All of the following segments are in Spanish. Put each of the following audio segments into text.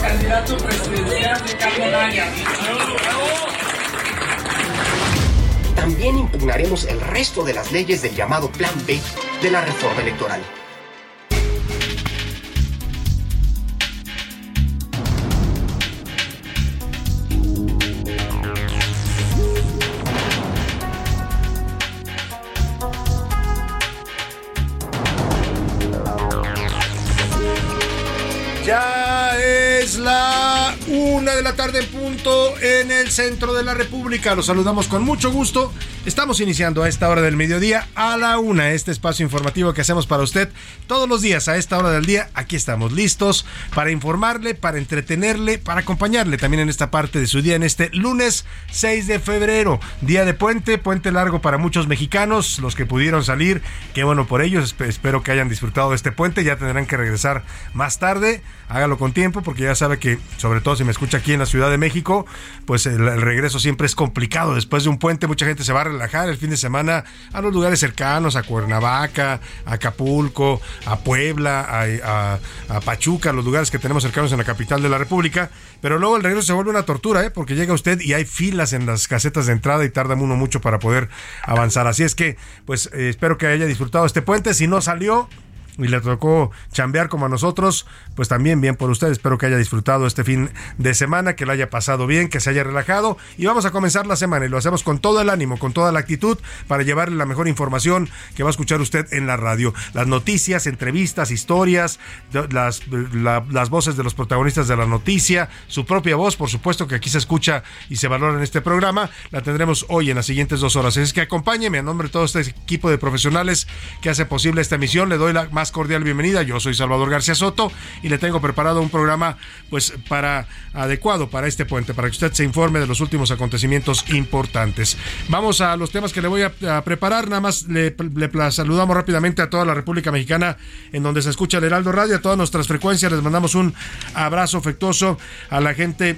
Candidato presidencial Ricardo Naya. También impugnaremos el resto de las leyes del llamado Plan B de la reforma electoral. Es la una de la tarde en punto en el centro de la República. Los saludamos con mucho gusto. Estamos iniciando a esta hora del mediodía a la una este espacio informativo que hacemos para usted todos los días a esta hora del día. Aquí estamos listos para informarle, para entretenerle, para acompañarle también en esta parte de su día en este lunes 6 de febrero, día de puente, puente largo para muchos mexicanos, los que pudieron salir, qué bueno por ellos. Espero que hayan disfrutado de este puente. Ya tendrán que regresar más tarde. Hágalo con tiempo porque ya sabe que, sobre todo si me escucha aquí en la Ciudad de México, pues el, regreso siempre es complicado. Después de un puente, mucha gente se va a relajar el fin de semana a los lugares cercanos, a Cuernavaca, a Acapulco, a Puebla, a, a- a Pachuca, los lugares que tenemos cercanos en la capital de la República. Pero luego el regreso se vuelve una tortura, ¿eh? porque llega usted y hay filas en las casetas de entrada y tarda uno mucho para poder avanzar. Así es que, pues eh, espero que haya disfrutado este puente. Si no salió, y le tocó chambear como a nosotros, pues también bien por usted. Espero que haya disfrutado este fin de semana, que lo haya pasado bien, que se haya relajado. Y vamos a comenzar la semana y lo hacemos con todo el ánimo, con toda la actitud para llevarle la mejor información que va a escuchar usted en la radio. Las noticias, entrevistas, historias, las, la- las voces de los protagonistas de la noticia, su propia voz, por supuesto que aquí se escucha y se valora en este programa. La tendremos hoy en las siguientes dos horas. Es que acompáñeme a nombre de todo este equipo de profesionales que hace posible esta emisión. Le doy la más cordial bienvenida. Yo soy Salvador García Soto y le tengo preparado un programa pues para adecuado para este puente, para que usted se informe de los últimos acontecimientos importantes. Vamos a los temas que le voy a, preparar. Nada más le, saludamos rápidamente a toda la República Mexicana en donde se escucha el Heraldo Radio, a todas nuestras frecuencias. Les mandamos un abrazo afectuoso a la gente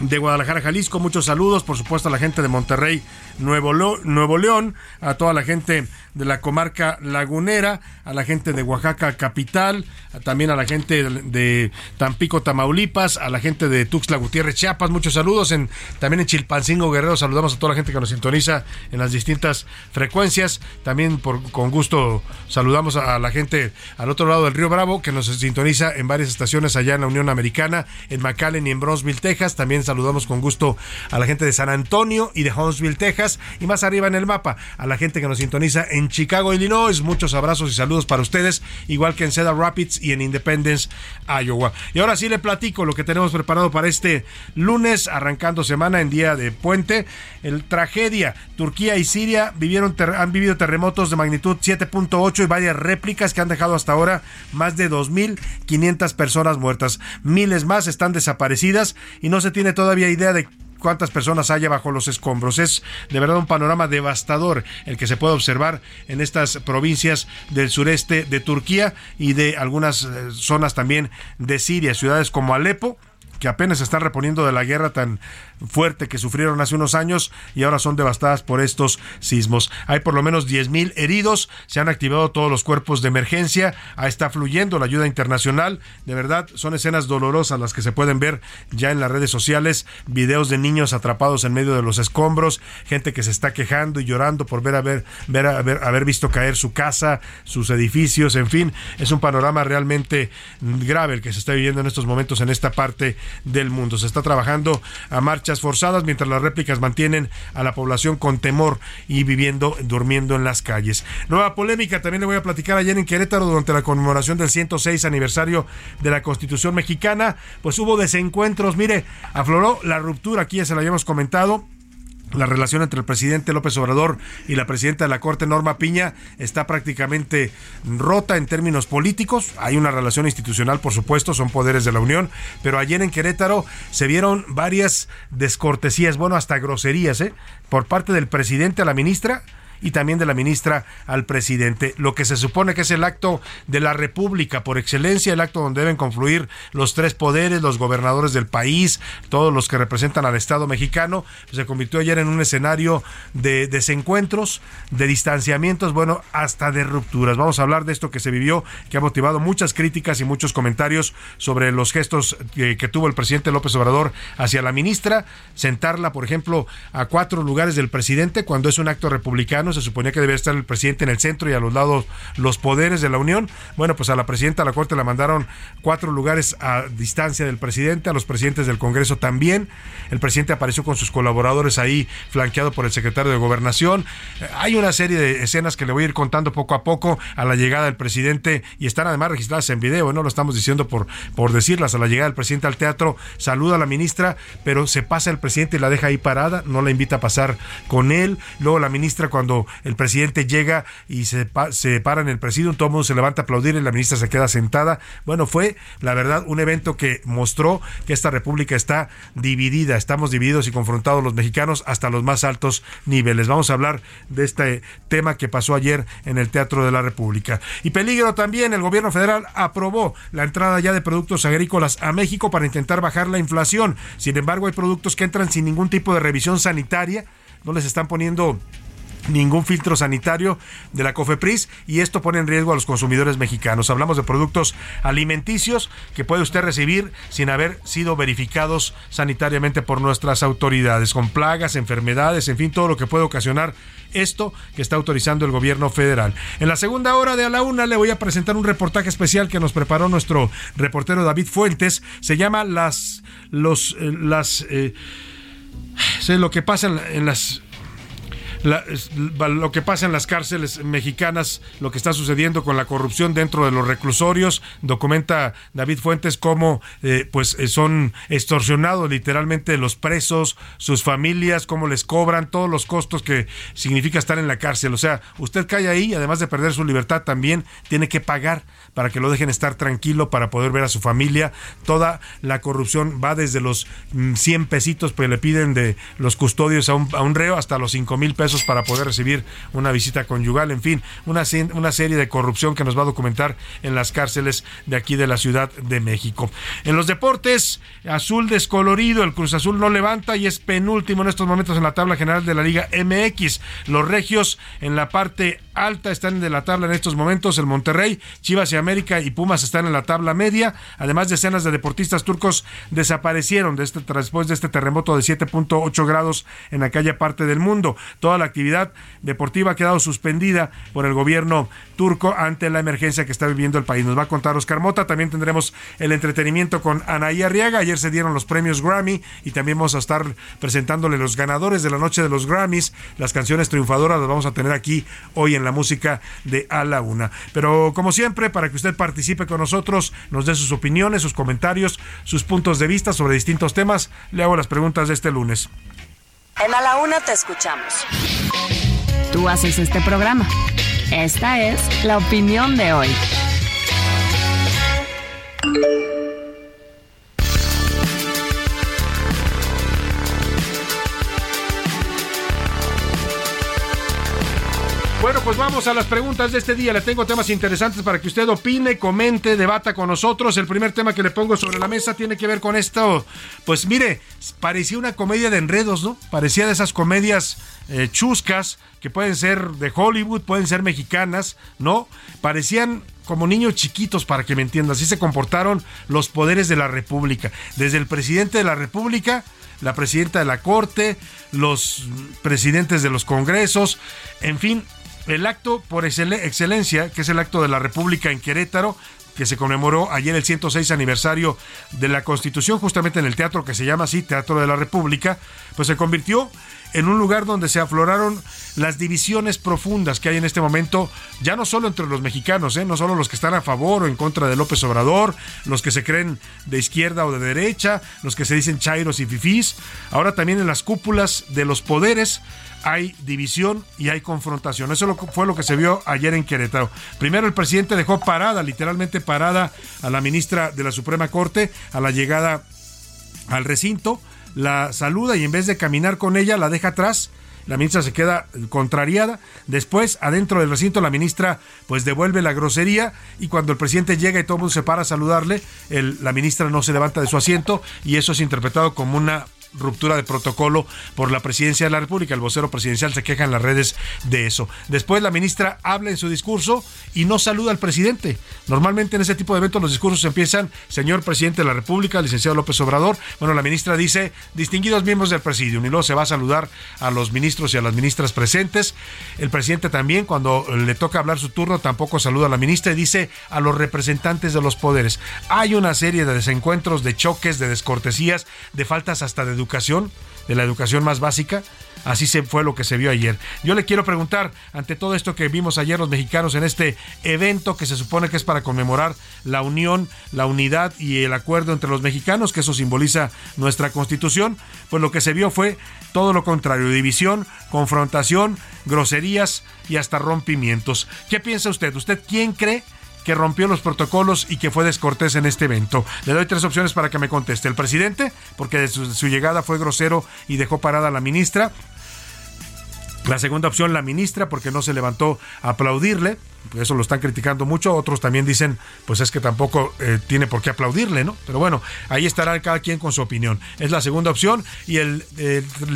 de Guadalajara, Jalisco. Muchos saludos, por supuesto, a la gente de Monterrey, Nuevo, Nuevo León, a toda la gente de la comarca lagunera, a la gente de Oaxaca capital, también a la gente de, Tampico, Tamaulipas, a la gente de Tuxtla Gutiérrez, Chiapas. Muchos saludos. En, también en Chilpancingo, Guerrero, saludamos a toda la gente que nos sintoniza en las distintas frecuencias. También por, con gusto saludamos a, a la gente al otro lado del Río Bravo, que nos sintoniza en varias estaciones allá en la Unión Americana, en McAllen y en Bronzeville, Texas. También saludamos con gusto a la gente de San Antonio y de Huntsville, Texas. Y más arriba en el mapa, a la gente que nos sintoniza en Chicago, Illinois. Muchos abrazos y saludos para ustedes, igual que en Cedar Rapids y en Independence, Iowa. Y ahora sí le platico lo que tenemos preparado para este lunes, arrancando semana en día de puente. El tragedia. Turquía y Siria vivieron han vivido terremotos de magnitud 7.8 y varias réplicas que han dejado hasta ahora más de 2.500 personas muertas. Miles más están desaparecidas y no se tiene todavía idea de cuántas personas haya bajo los escombros. Es de verdad un panorama devastador el que se puede observar en estas provincias del sureste de Turquía y de algunas eh, zonas también de Siria, ciudades como Alepo que apenas se están reponiendo de la guerra tan fuerte que sufrieron hace unos años y ahora son devastadas por estos sismos. Hay por lo menos 10.000 heridos, se han activado todos los cuerpos de emergencia, ahí está fluyendo la ayuda internacional. De verdad, son escenas dolorosas las que se pueden ver ya en las redes sociales, videos de niños atrapados en medio de los escombros, gente que se está quejando y llorando por ver haber, ver, haber, haber visto caer su casa, sus edificios, en fin, es un panorama realmente grave el que se está viviendo en estos momentos en esta parte del mundo. Se está trabajando a forzadas mientras las réplicas mantienen a la población con temor y viviendo, durmiendo en las calles. Nueva polémica, también le voy a platicar ayer en Querétaro durante la conmemoración del 106 aniversario de la Constitución mexicana, pues hubo desencuentros, mire, afloró la ruptura, aquí ya se la habíamos comentado, la relación entre el presidente López Obrador y la presidenta de la Corte, Norma Piña, está prácticamente rota en términos políticos. Hay una relación institucional, por supuesto, son poderes de la Unión, pero ayer en Querétaro se vieron varias descortesías, bueno, hasta groserías, ¿eh? por parte del presidente a la ministra y también de la ministra al presidente. Lo que se supone que es el acto de la República por excelencia, el acto donde deben confluir los tres poderes, los gobernadores del país, todos los que representan al Estado mexicano, se convirtió ayer en un escenario de desencuentros, de distanciamientos, bueno, hasta de rupturas. Vamos a hablar de esto que se vivió, que ha motivado muchas críticas y muchos comentarios sobre los gestos que tuvo el presidente López Obrador hacia la ministra, sentarla, por ejemplo, a cuatro lugares del presidente cuando es un acto republicano se suponía que debía estar el presidente en el centro y a los lados los poderes de la Unión. Bueno, pues a la presidenta de la Corte la mandaron cuatro lugares a distancia del presidente, a los presidentes del Congreso también. El presidente apareció con sus colaboradores ahí, flanqueado por el secretario de Gobernación. Eh, hay una serie de escenas que le voy a ir contando poco a poco a la llegada del presidente y están además registradas en video, no lo estamos diciendo por, por decirlas. A la llegada del presidente al teatro, saluda a la ministra, pero se pasa el presidente y la deja ahí parada, no la invita a pasar con él. Luego la ministra cuando el presidente llega y se, se para en el presidium, todo el mundo se levanta a aplaudir y la ministra se queda sentada. Bueno, fue la verdad un evento que mostró que esta república está dividida, estamos divididos y confrontados los mexicanos hasta los más altos niveles. Vamos a hablar de este tema que pasó ayer en el Teatro de la República. Y peligro también, el gobierno federal aprobó la entrada ya de productos agrícolas a México para intentar bajar la inflación. Sin embargo, hay productos que entran sin ningún tipo de revisión sanitaria, no les están poniendo ningún filtro sanitario de la COFEPRIS y esto pone en riesgo a los consumidores mexicanos. Hablamos de productos alimenticios que puede usted recibir sin haber sido verificados sanitariamente por nuestras autoridades, con plagas, enfermedades, en fin, todo lo que puede ocasionar esto que está autorizando el gobierno federal. En la segunda hora de a la una le voy a presentar un reportaje especial que nos preparó nuestro reportero David Fuentes. Se llama las los eh, las eh, lo que pasa en las lo que pasa en las cárceles mexicanas, lo que está sucediendo con la corrupción dentro de los reclusorios. Documenta David Fuentes cómo eh, pues eh, son extorsionados literalmente los presos, sus familias, cómo les cobran todos los costos que significa estar en la cárcel. O sea, usted cae ahí, además de perder su libertad, también tiene que pagar para que lo dejen estar tranquilo, para poder ver a su familia. Toda la corrupción va desde los 100 mm, pesitos que le piden de los custodios a un, a un reo hasta los 5 mil pesos para poder recibir una visita conyugal. En fin, una, una serie de corrupción que nos va a documentar en las cárceles de aquí de la Ciudad de México. En los deportes, azul descolorido, el Cruz Azul no levanta y es penúltimo en estos momentos en la tabla general de la Liga MX. Los regios en la parte alta están de la tabla en estos momentos. El Monterrey, Chivas y América y Pumas están en la tabla media. Además, decenas de deportistas turcos desaparecieron de este, después de este terremoto de 7.8 grados en aquella parte del mundo. Toda la actividad deportiva ha quedado suspendida por el gobierno turco ante la emergencia que está viviendo el país. Nos va a contar Oscar Mota. También tendremos el entretenimiento con Anaí Arriaga. Ayer se dieron los premios Grammy y también vamos a estar presentándole los ganadores de la noche de los Grammys. Las canciones triunfadoras las vamos a tener aquí hoy en la música de A la Una. Pero como siempre, para que usted participe con nosotros, nos dé sus opiniones, sus comentarios, sus puntos de vista sobre distintos temas, le hago las preguntas de este lunes. En A la Una te escuchamos. Tú haces este programa. Esta es la opinión de hoy. Bueno, pues vamos a las preguntas de este día. Le tengo temas interesantes para que usted opine, comente, debata con nosotros. El primer tema que le pongo sobre la mesa tiene que ver con esto. Pues mire, parecía una comedia de enredos, ¿no? Parecía de esas comedias eh, chuscas que pueden ser de Hollywood, pueden ser mexicanas, ¿no? Parecían como niños chiquitos, para que me entiendan. Así se comportaron los poderes de la República. Desde el presidente de la República la presidenta de la Corte, los presidentes de los congresos, en fin, el acto por excelencia, que es el acto de la República en Querétaro, que se conmemoró ayer el 106 aniversario de la Constitución, justamente en el teatro que se llama así, Teatro de la República, pues se convirtió en un lugar donde se afloraron las divisiones profundas que hay en este momento, ya no solo entre los mexicanos, ¿eh? no solo los que están a favor o en contra de López Obrador, los que se creen de izquierda o de derecha, los que se dicen chairos y fifís, ahora también en las cúpulas de los poderes hay división y hay confrontación. Eso fue lo que se vio ayer en Querétaro. Primero el presidente dejó parada, literalmente parada, a la ministra de la Suprema Corte a la llegada al recinto, la saluda y en vez de caminar con ella la deja atrás. La ministra se queda contrariada. Después, adentro del recinto, la ministra pues devuelve la grosería y cuando el presidente llega y todo el mundo se para a saludarle, la ministra no se levanta de su asiento y eso es interpretado como una ruptura de protocolo por la presidencia de la República. El vocero presidencial se queja en las redes de eso. Después la ministra habla en su discurso y no saluda al presidente. Normalmente en ese tipo de eventos los discursos empiezan, señor presidente de la República, licenciado López Obrador. Bueno, la ministra dice, distinguidos miembros del presidium, y luego se va a saludar a los ministros y a las ministras presentes. El presidente también, cuando le toca hablar su turno, tampoco saluda a la ministra y dice a los representantes de los poderes. Hay una serie de desencuentros, de choques, de descortesías, de faltas hasta de educación, de la educación más básica. Así se fue lo que se vio ayer. Yo le quiero preguntar, ante todo esto que vimos ayer los mexicanos en este evento que se supone que es para conmemorar la unión, la unidad y el acuerdo entre los mexicanos, que eso simboliza nuestra constitución, pues lo que se vio fue todo lo contrario, división, confrontación, groserías y hasta rompimientos. ¿Qué piensa usted? ¿Usted quién cree? Que rompió los protocolos y que fue descortés en este evento. Le doy tres opciones para que me conteste. El presidente, porque su, su llegada fue grosero y dejó parada a la ministra. La segunda opción, la ministra, porque no se levantó a aplaudirle eso lo están criticando mucho, otros también dicen, pues es que tampoco eh, tiene por qué aplaudirle, ¿no? Pero bueno, ahí estará cada quien con su opinión. Es la segunda opción. Y el,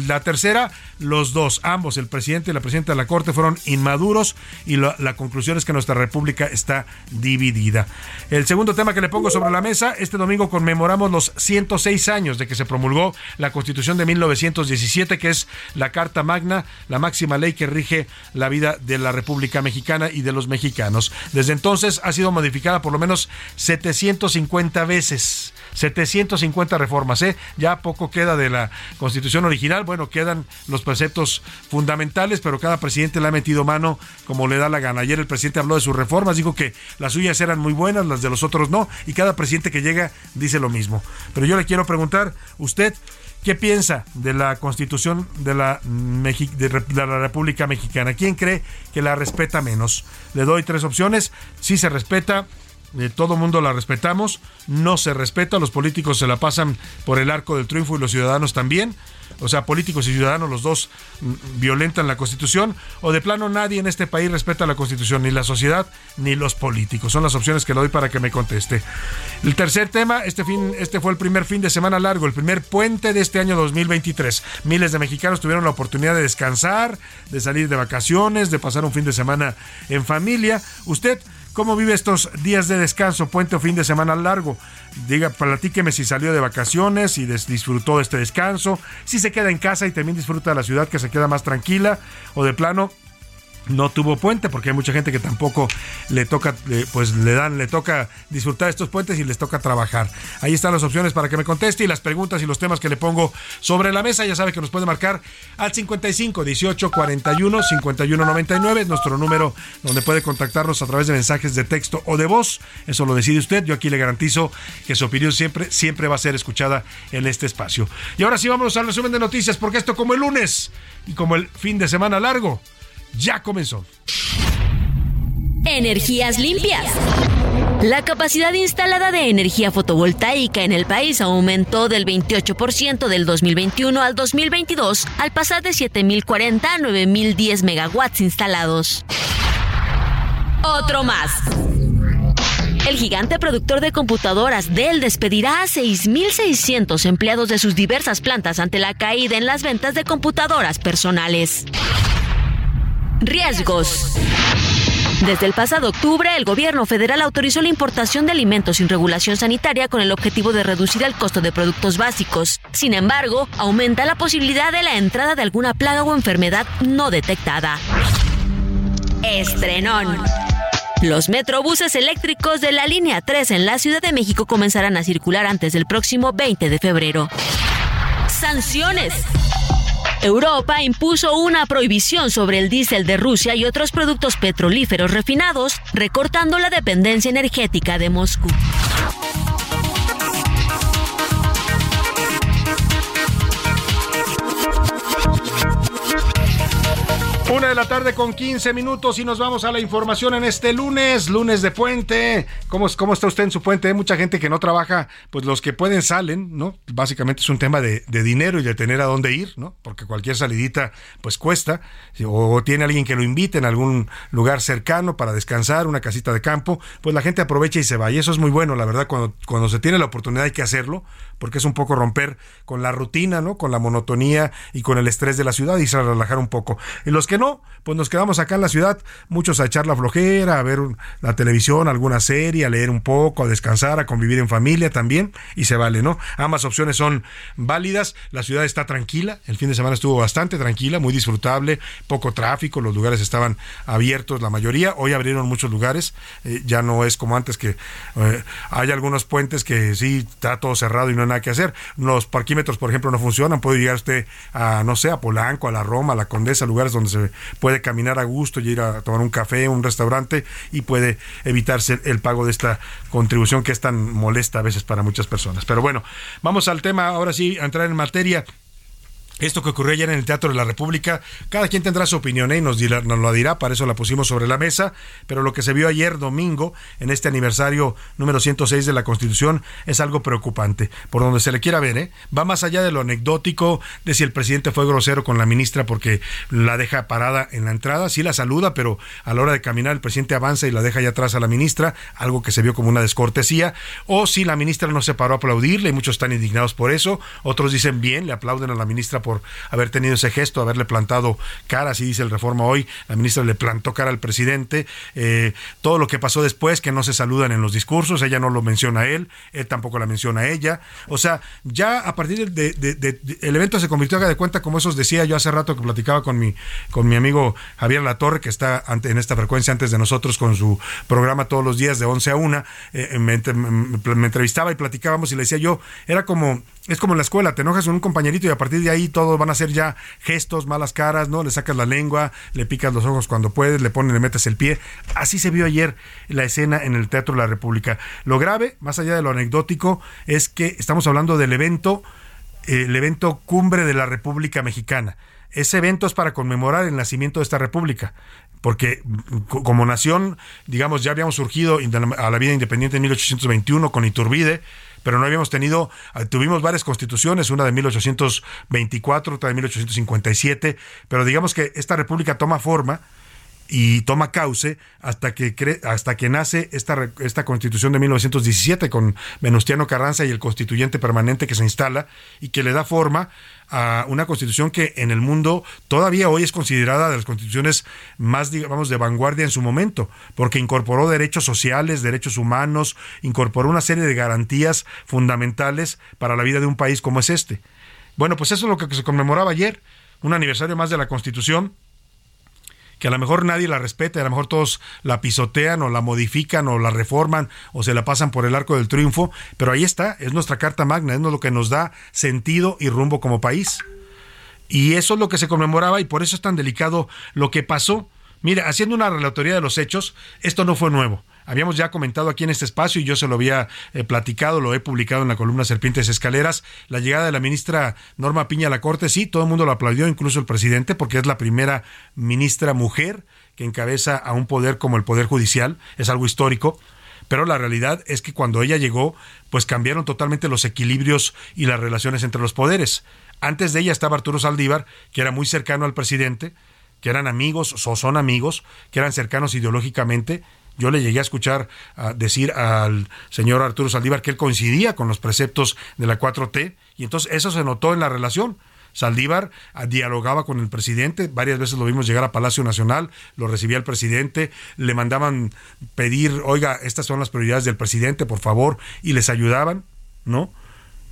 la tercera, los dos, ambos, el presidente y la presidenta de la Corte, fueron inmaduros y la conclusión es que nuestra república está dividida. El segundo tema que le pongo sobre la mesa, este domingo conmemoramos los 106 años de que se promulgó la Constitución de 1917, que es la Carta Magna, la máxima ley que rige la vida de la República Mexicana y de los mexicanos mexicanos. Desde entonces ha sido modificada por lo menos 750 veces. 750 reformas, ¿eh? Ya poco queda de la constitución original. Bueno, quedan los preceptos fundamentales, pero cada presidente le ha metido mano como le da la gana. Ayer el presidente habló de sus reformas, dijo que las suyas eran muy buenas, las de los otros no, y cada presidente que llega dice lo mismo. Pero yo le quiero preguntar, usted, ¿Qué piensa de la constitución de la, República Mexicana? ¿Quién cree que la respeta menos? Le doy tres opciones. Si se respeta, eh, todo mundo la respetamos, no se respeta, los políticos se la pasan por el arco del triunfo y los ciudadanos también o sea, políticos y ciudadanos, los dos mm, violentan la Constitución, o de plano nadie en este país respeta la Constitución, ni la sociedad ni los políticos. Son las opciones que le doy para que me conteste. El tercer tema, este, fin, este fue el primer fin de semana largo, el primer puente de este año 2023. Miles de mexicanos tuvieron la oportunidad de descansar, de salir de vacaciones, de pasar un fin de semana en familia. Usted ¿Cómo vive estos días de descanso, puente o fin de semana largo? Diga, platíqueme si salió de vacaciones, y disfrutó de este descanso, si se queda en casa y también disfruta de la ciudad que se queda más tranquila, o de plano no tuvo puente porque hay mucha gente que tampoco le toca pues le dan le toca disfrutar estos puentes y les toca trabajar. Ahí están las opciones para que me conteste y las preguntas y los temas que le pongo sobre la mesa. Ya sabe que nos puede marcar al 55 18 41 51 99 es nuestro número donde puede contactarnos a través de mensajes de texto o de voz. Eso lo decide usted. Yo aquí le garantizo que su opinión siempre siempre va a ser escuchada en este espacio. Y ahora sí vamos al resumen de noticias porque esto como el lunes y como el fin de semana largo ya comenzó. Energías limpias La capacidad instalada de energía fotovoltaica en el país aumentó del 28% del 2021 al 2022 al pasar de 7.040 a 9.010 megawatts instalados. Otro más. El gigante productor de computadoras Dell despedirá a 6.600 empleados de sus diversas plantas ante la caída en las ventas de computadoras personales. Riesgos. Desde el pasado octubre, el gobierno federal autorizó la importación de alimentos sin regulación sanitaria con el objetivo de reducir el costo de productos básicos. Sin embargo, aumenta la posibilidad de la entrada de alguna plaga o enfermedad no detectada. Estrenón. Los metrobuses eléctricos de la línea 3 en la Ciudad de México comenzarán a circular antes del próximo 20 de febrero. Sanciones. Europa impuso una prohibición sobre el diésel de Rusia y otros productos petrolíferos refinados, recortando la dependencia energética de Moscú. Una de la tarde con 15 minutos y nos vamos a la información en este lunes, lunes de puente. ¿Cómo, cómo está usted en su puente? Hay mucha gente que no trabaja, pues los que pueden salen, ¿no? Básicamente es un tema de, dinero y de tener a dónde ir, ¿no? Porque cualquier salidita, pues cuesta. O, tiene alguien que lo invite en algún lugar cercano para descansar, una casita de campo, pues la gente aprovecha y se va. Y eso es muy bueno, la verdad, cuando, cuando se tiene la oportunidad hay que hacerlo, porque es un poco romper con la rutina, ¿no? Con la monotonía y con el estrés de la ciudad y se relajar un poco. Y los que no, pues nos quedamos acá en la ciudad, muchos a echar la flojera, a ver la televisión, alguna serie, a leer un poco, a descansar, a convivir en familia también, y se vale, ¿no? Ambas opciones son válidas, la ciudad está tranquila, el fin de semana estuvo bastante tranquila, muy disfrutable, poco tráfico, los lugares estaban abiertos, la mayoría, hoy abrieron muchos lugares, eh, ya no es como antes que eh, hay algunos puentes que sí está todo cerrado y no hay nada que hacer, los parquímetros, por ejemplo, no funcionan, puede llegar usted a, no sé, a Polanco, a la Roma, a la Condesa, lugares donde se puede caminar a gusto y ir a tomar un café, un restaurante y puede evitarse el pago de esta contribución que es tan molesta a veces para muchas personas. Pero bueno, vamos al tema, ahora sí, a entrar en materia. Esto que ocurrió ayer en el Teatro de la República, cada quien tendrá su opinión ¿eh? y nos, dirá, nos lo dirá, para eso la pusimos sobre la mesa, pero lo que se vio ayer domingo en este aniversario número 106 de la Constitución es algo preocupante, por donde se le quiera ver, ¿eh? va más allá de lo anecdótico, de si el presidente fue grosero con la ministra porque la deja parada en la entrada, sí la saluda, pero a la hora de caminar el presidente avanza y la deja allá atrás a la ministra, algo que se vio como una descortesía, o si la ministra no se paró a aplaudirle, y muchos están indignados por eso, otros dicen bien, le aplauden a la ministra por haber tenido ese gesto, haberle plantado cara, así dice el Reforma hoy, la ministra le plantó cara al presidente, eh, todo lo que pasó después, que no se saludan en los discursos, ella no lo menciona a él, él tampoco la menciona a ella, o sea, ya a partir de, el evento se convirtió, haga de cuenta, como esos decía yo hace rato que platicaba con mi, con mi amigo Javier Latorre, que está en esta frecuencia antes de nosotros con su programa todos los días de 11 a 1, eh, me entrevistaba y platicábamos y le decía yo, era como es como en la escuela, te enojas con un compañerito y a partir de ahí todos van a ser ya gestos, malas caras, ¿no? Le sacas la lengua, le picas los ojos cuando puedes, le pones, le metes el pie. Así se vio ayer la escena en el Teatro de la República. Lo grave, más allá de lo anecdótico, es que estamos hablando del evento, el evento cumbre de la República Mexicana. Ese evento es para conmemorar el nacimiento de esta república porque como nación, digamos, ya habíamos surgido a la vida independiente en 1821 con Iturbide, pero no habíamos tenido, ah, tuvimos varias constituciones, una de 1824, otra de 1857, pero digamos que esta república toma forma y toma cauce hasta que hasta que nace esta esta Constitución de 1917 con Venustiano Carranza y el constituyente permanente que se instala y que le da forma a una constitución que en el mundo todavía hoy es considerada de las constituciones más, digamos, de vanguardia en su momento, porque incorporó derechos sociales, derechos humanos, incorporó una serie de garantías fundamentales para la vida de un país como es este. Bueno, pues eso es lo que se conmemoraba ayer, un aniversario más de la constitución que a lo mejor nadie la respeta, a lo mejor todos la pisotean o la modifican o la reforman o se la pasan por el arco del triunfo, pero ahí está, es nuestra carta magna, es lo que nos da sentido y rumbo como país. Y eso es lo que se conmemoraba y por eso es tan delicado lo que pasó. Mira, haciendo una relatoría de los hechos, esto no fue nuevo habíamos ya comentado aquí en este espacio y yo se lo había eh, platicado, lo he publicado en la columna Serpientes Escaleras, la llegada de la ministra Norma Piña a la Corte, sí, todo el mundo lo aplaudió, incluso el presidente, porque es la primera ministra mujer que encabeza a un poder como el Poder Judicial, es algo histórico. Pero la realidad es que cuando ella llegó, pues cambiaron totalmente los equilibrios y las relaciones entre los poderes. Antes de ella estaba Arturo Saldívar, que era muy cercano al presidente, que eran amigos o son amigos, que eran cercanos ideológicamente. Yo le llegué a escuchar decir al señor Arturo Saldívar que él coincidía con los preceptos de la 4T y entonces eso se notó en la relación. Saldívar ah, dialogaba con el presidente, varias veces lo vimos llegar a Palacio Nacional, lo recibía el presidente, le mandaban pedir, oiga, estas son las prioridades del presidente, por favor, y les ayudaban, ¿no?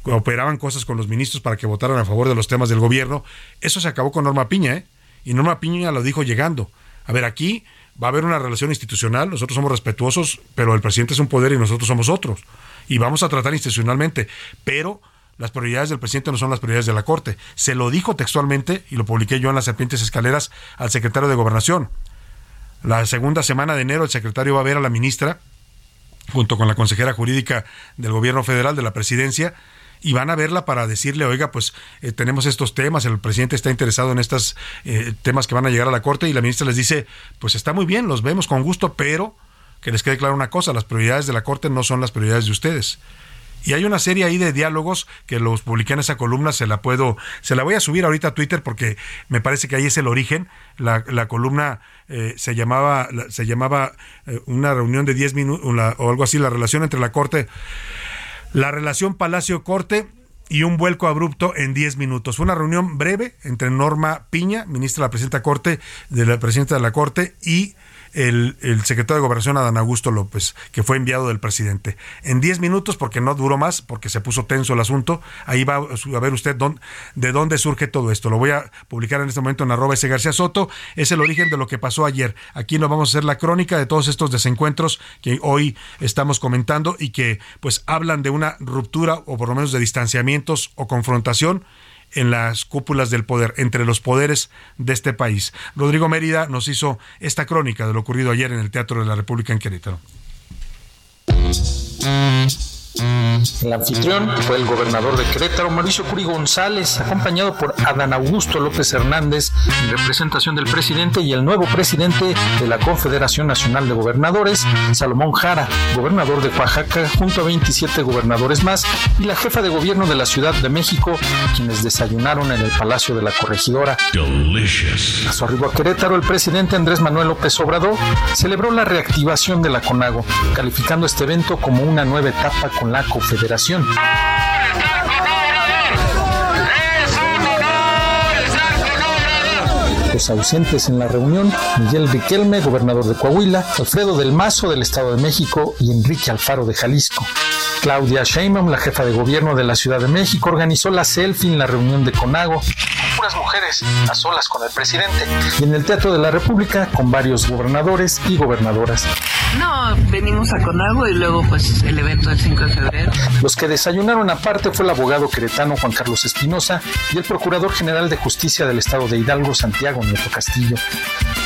Operaban cosas con los ministros para que votaran a favor de los temas del gobierno. Eso se acabó con Norma Piña, ¿eh? Y Norma Piña lo dijo llegando. A ver, aquí va a haber una relación institucional, nosotros somos respetuosos, pero el presidente es un poder y nosotros somos otros. Y vamos a tratar institucionalmente, pero las prioridades del presidente no son las prioridades de la Corte. Se lo dijo textualmente, y lo publiqué yo en las Serpientes Escaleras, al secretario de Gobernación. La segunda semana de enero el secretario va a ver a la ministra, junto con la consejera jurídica del gobierno federal, de la presidencia, y van a verla para decirle, oiga, pues eh, tenemos estos temas, el presidente está interesado en estos eh, temas que van a llegar a la Corte, y la ministra les dice, pues está muy bien, los vemos con gusto, pero que les quede claro una cosa, las prioridades de la Corte no son las prioridades de ustedes. Y hay una serie ahí de diálogos que los publiqué en esa columna, se la puedo, se la voy a subir ahorita a Twitter porque me parece que ahí es el origen. La, la columna eh, se llamaba, se llamaba una reunión de 10 minutos o algo así, la relación entre la Corte, la relación Palacio-Corte y un vuelco abrupto en 10 minutos. Fue una reunión breve entre Norma Piña, ministra de la Presidenta Corte, de la Presidenta de la Corte, y el, secretario de Gobernación, Adán Augusto López, que fue enviado del presidente. En 10 minutos, porque no duró más, porque se puso tenso el asunto, ahí va a ver usted de dónde surge todo esto. Lo voy a publicar en este momento en arroba ese García Soto. Es el origen de lo que pasó ayer. Aquí nos vamos a hacer la crónica de todos estos desencuentros que hoy estamos comentando y que pues hablan de una ruptura o por lo menos de distanciamientos o confrontación en las cúpulas del poder, entre los poderes de este país. Rodrigo Mérida nos hizo esta crónica de lo ocurrido ayer en el Teatro de la República en Querétaro. El anfitrión fue el gobernador de Querétaro, Mauricio Curi González, acompañado por Adán Augusto López Hernández, en representación del presidente y el nuevo presidente de la Confederación Nacional de Gobernadores, Salomón Jara, gobernador de Oaxaca, junto a 27 gobernadores más, y la jefa de gobierno de la Ciudad de México, quienes desayunaron en el Palacio de la Corregidora. A su arribo a Querétaro, el presidente Andrés Manuel López Obrador celebró la reactivación de la CONAGO, calificando este evento como una nueva etapa con la Confederación. Los ausentes en la reunión, Miguel Riquelme, gobernador de Coahuila, Alfredo del Mazo del Estado de México y Enrique Alfaro de Jalisco. Claudia Sheinbaum, la jefa de gobierno de la Ciudad de México, organizó la selfie en la reunión de Conago, puras mujeres a solas con el presidente, y en el Teatro de la República con varios gobernadores y gobernadoras. No, venimos a Conago y luego pues el evento del 5 de febrero. Los que desayunaron aparte fue el abogado queretano Juan Carlos Espinosa y el procurador general de justicia del estado de Hidalgo, Santiago Nieto Castillo.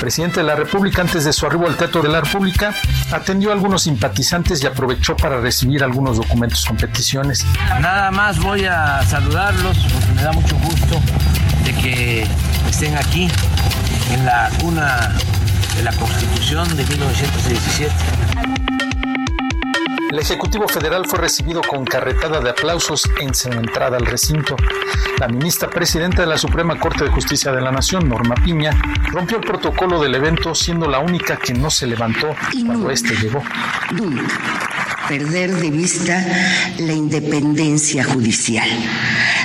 presidente de la República, antes de su arribo al Teatro de la República, atendió a algunos simpatizantes y aprovechó para recibir algunos documentos con peticiones. Nada más voy a saludarlos porque me da mucho gusto de que estén aquí en la cuna de la Constitución de 1917. El Ejecutivo Federal fue recibido con carretada de aplausos en su entrada al recinto. La ministra presidenta de la Suprema Corte de Justicia de la Nación, Norma Piña, rompió el protocolo del evento siendo la única que no se levantó cuando este llegó. Perder de vista la independencia judicial,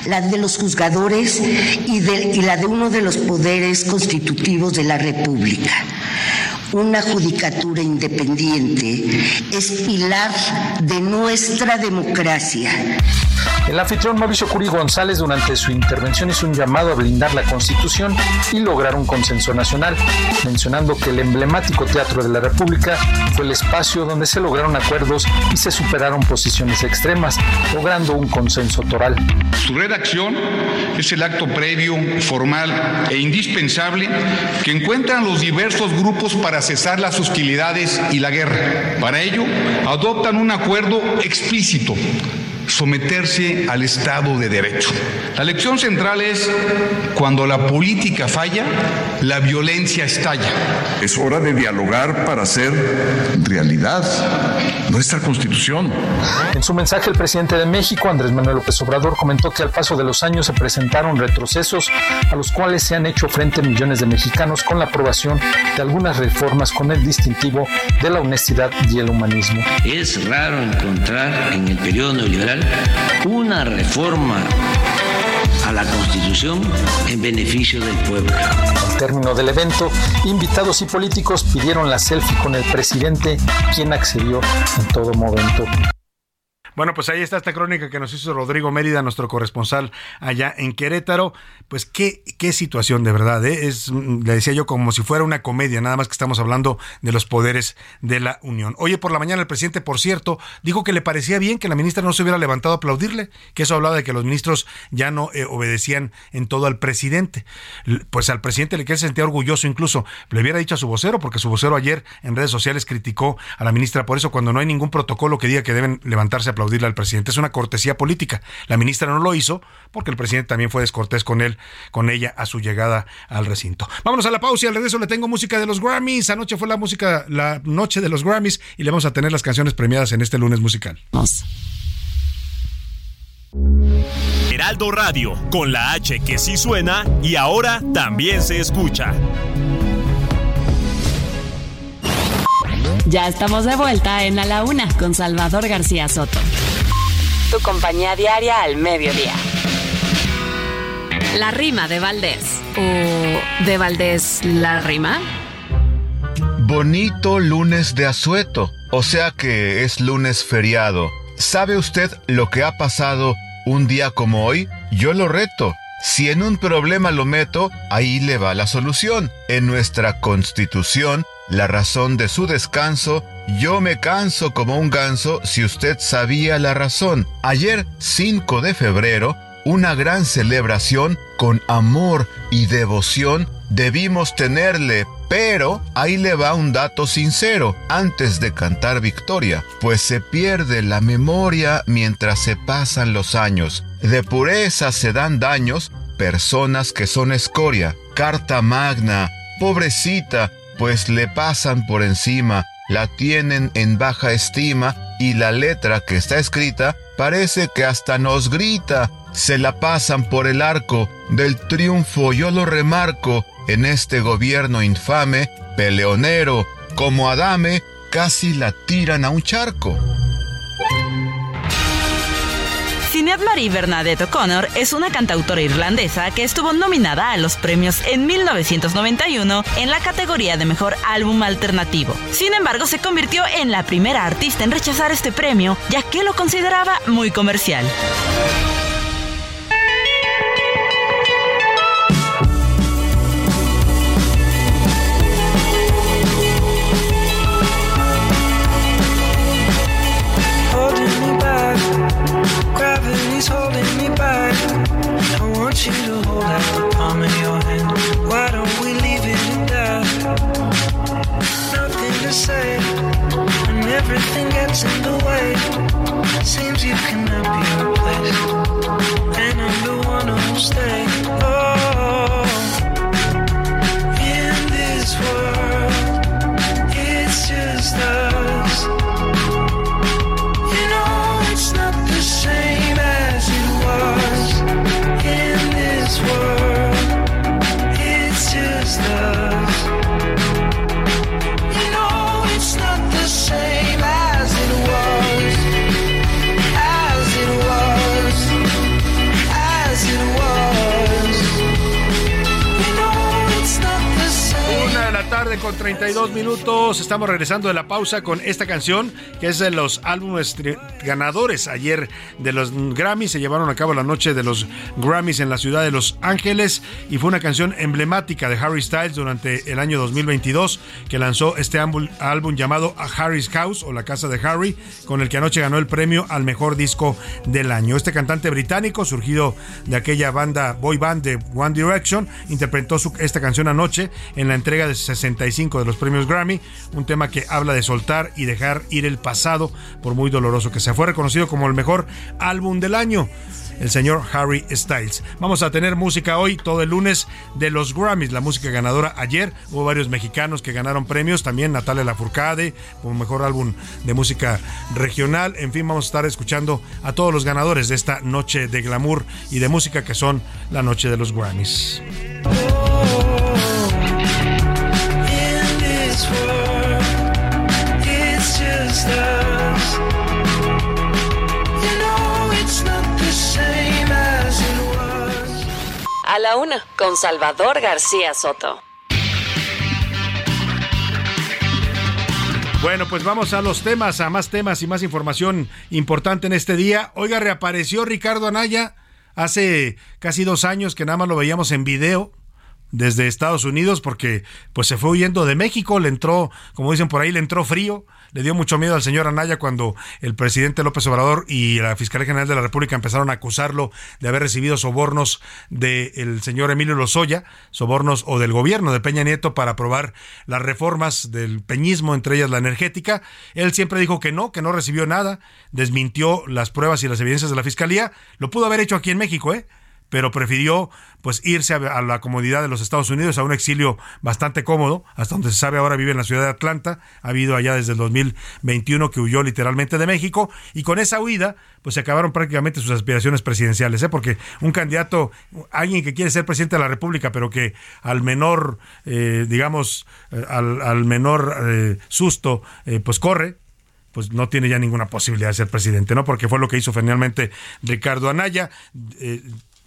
la de los juzgadores y, la de uno de los poderes constitutivos de la República una judicatura independiente es pilar de nuestra democracia. El anfitrión Mauricio Curi González durante su intervención hizo un llamado a blindar la Constitución y lograr un consenso nacional, mencionando que el emblemático Teatro de la República fue el espacio donde se lograron acuerdos y se superaron posiciones extremas, logrando un consenso toral. Su redacción es el acto previo, formal e indispensable que encuentran los diversos grupos para cesar las hostilidades y la guerra. Para ello, adoptan un acuerdo explícito someterse al Estado de Derecho. La lección central es, cuando la política falla, la violencia estalla. Es hora de dialogar para hacer realidad nuestra constitución. En su mensaje, el presidente de México, Andrés Manuel López Obrador, comentó que al paso de los años se presentaron retrocesos a los cuales se han hecho frente millones de mexicanos con la aprobación de algunas reformas con el distintivo de la honestidad y el humanismo. Es raro encontrar en el periodo neoliberal una reforma a la Constitución en beneficio del pueblo. Al término del evento, invitados y políticos pidieron la selfie con el presidente, quien accedió en todo momento. Bueno, pues ahí está esta crónica que nos hizo Rodrigo Mérida, nuestro corresponsal allá en Querétaro. Pues qué, qué situación de verdad, ¿eh? es, le decía yo, como si fuera una comedia, nada más que estamos hablando de los poderes de la Unión. Oye, por la mañana el presidente, por cierto, dijo que le parecía bien que la ministra no se hubiera levantado a aplaudirle, que eso hablaba de que los ministros ya no eh, obedecían en todo al presidente. Pues al presidente le que se sentía orgulloso incluso, le hubiera dicho a su vocero, porque su vocero ayer en redes sociales criticó a la ministra por eso, cuando no hay ningún protocolo que diga que deben levantarse a aplaudir aplaudirle al presidente. Es una cortesía política. La ministra no lo hizo porque el presidente también fue descortés con él, con ella a su llegada al recinto. Vámonos a la pausa y al regreso le tengo música de los Grammys. Anoche fue la música, la noche de los Grammys y le vamos a tener las canciones premiadas en este lunes musical. Heraldo Radio, con la H que sí suena y ahora también se escucha. Ya estamos de vuelta en A la Una con Salvador García Soto. Tu compañía diaria al mediodía. La rima de Valdés. ¿O de Valdés la rima? Bonito lunes de asueto, o sea que es lunes feriado. ¿Sabe usted lo que ha pasado un día como hoy? Yo lo reto. Si en un problema lo meto, ahí le va la solución. En nuestra constitución la razón de su descanso, yo me canso como un ganso si usted sabía la razón. Ayer, 5 de febrero, una gran celebración con amor y devoción debimos tenerle, pero ahí le va un dato sincero antes de cantar victoria, pues se pierde la memoria mientras se pasan los años. De pureza se dan daños personas que son escoria. Carta magna, pobrecita, pues le pasan por encima, la tienen en baja estima y la letra que está escrita parece que hasta nos grita. Se la pasan por el arco del triunfo, yo lo remarco, en este gobierno infame, peleonero, como Adame, casi la tiran a un charco. Marie Bernadette O'Connor es una cantautora irlandesa que estuvo nominada a los premios en 1991 en la categoría de Mejor Álbum Alternativo. Sin embargo, se convirtió en la primera artista en rechazar este premio, ya que lo consideraba muy comercial. Want you to hold out the palm of your hand. Why don't we leave it at that? Nothing to say when everything gets in the way. Seems you cannot be replaced, and I'm the one who'll stay. Con 32 minutos. Estamos regresando de la pausa con esta canción que es de los álbumes ganadores ayer de los Grammys. Se llevaron a cabo la noche de los Grammys en la ciudad de Los Ángeles y fue una canción emblemática de Harry Styles durante el año 2022 que lanzó este álbum, llamado A Harry's House o La Casa de Harry, con el que anoche ganó el premio al mejor disco del año. Este cantante británico, surgido de aquella banda boy band de One Direction, interpretó esta canción anoche en la entrega de 65 de los premios Grammy, un tema que habla de soltar y dejar ir el pasado, por muy doloroso que sea. Fue reconocido como el mejor álbum del año el señor Harry Styles. Vamos a tener música hoy, todo el lunes, de los Grammys, la música ganadora ayer. Hubo varios mexicanos que ganaron premios, también Natalia Lafourcade, como mejor álbum de música regional. En fin, vamos a estar escuchando a todos los ganadores de esta noche de glamour y de música que son la noche de los Grammys. A la una, con Salvador García Soto. Bueno, pues vamos a los temas, a más temas y más información importante en este día. Oiga, reapareció Ricardo Anaya hace casi dos años que nada más lo veíamos en video desde Estados Unidos porque pues se fue huyendo de México, le entró, como dicen por ahí, le entró frío, le dio mucho miedo al señor Anaya cuando el presidente López Obrador y la Fiscalía General de la República empezaron a acusarlo de haber recibido sobornos del señor Emilio Lozoya, sobornos o del gobierno de Peña Nieto para aprobar las reformas del peñismo, entre ellas la energética. Él siempre dijo que no, que no recibió nada, desmintió las pruebas y las evidencias de la Fiscalía, lo pudo haber hecho aquí en México, ¿eh? Pero prefirió pues irse a, la comodidad de los Estados Unidos, a un exilio bastante cómodo, hasta donde se sabe ahora vive en la ciudad de Atlanta, ha habido allá desde el 2021 que huyó literalmente de México, y con esa huida pues se acabaron prácticamente sus aspiraciones presidenciales, ¿eh? porque un candidato, alguien que quiere ser presidente de la República, pero que al menor, eh, digamos, eh, al, menor eh, susto, pues corre, pues no tiene ya ninguna posibilidad de ser presidente, ¿no? Porque fue lo que hizo finalmente Ricardo Anaya.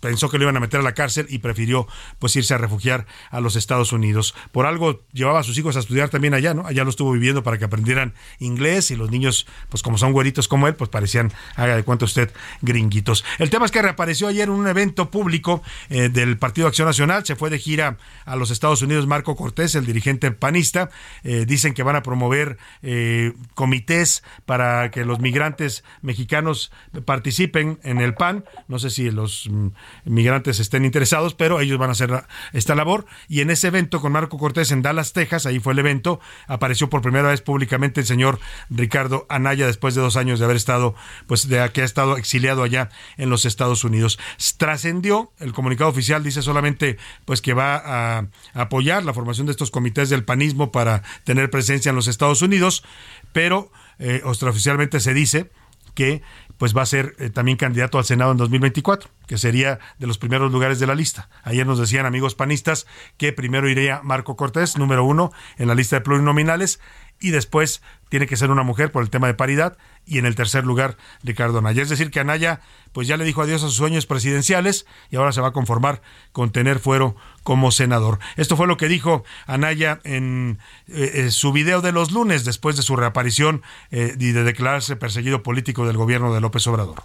Pensó que lo iban a meter a la cárcel y prefirió pues irse a refugiar a los Estados Unidos. Por algo llevaba a sus hijos a estudiar también allá, ¿no? Allá lo estuvo viviendo para que aprendieran inglés y los niños, pues como son güeritos como él, pues parecían, haga de cuenta usted, gringuitos. El tema es que reapareció ayer en un evento público eh, del Partido Acción Nacional, se fue de gira a los Estados Unidos Marco Cortés, el dirigente panista, eh, dicen que van a promover eh, comités para que los migrantes mexicanos participen en el PAN, no sé si los mm, migrantes estén interesados, pero ellos van a hacer esta labor. Y en ese evento con Marco Cortés en Dallas, Texas, ahí fue el evento, apareció por primera vez públicamente el señor Ricardo Anaya después de dos años de haber estado, pues de que ha estado exiliado allá en los Estados Unidos. Trascendió, el comunicado oficial dice solamente pues que va a apoyar la formación de estos comités del panismo para tener presencia en los Estados Unidos, pero eh, extraoficialmente se dice que pues va a ser eh, también candidato al Senado en 2024, que sería de los primeros lugares de la lista. Ayer nos decían amigos panistas que primero iría Marco Cortés, número uno en la lista de plurinominales, y después tiene que ser una mujer por el tema de paridad, y en el tercer lugar Ricardo Anaya. Es decir, que Anaya pues ya le dijo adiós a sus sueños presidenciales y ahora se va a conformar con tener fuero como senador. Esto fue lo que dijo Anaya en eh, eh, su video de los lunes después de su reaparición eh, y de declararse perseguido político del gobierno de López Obrador.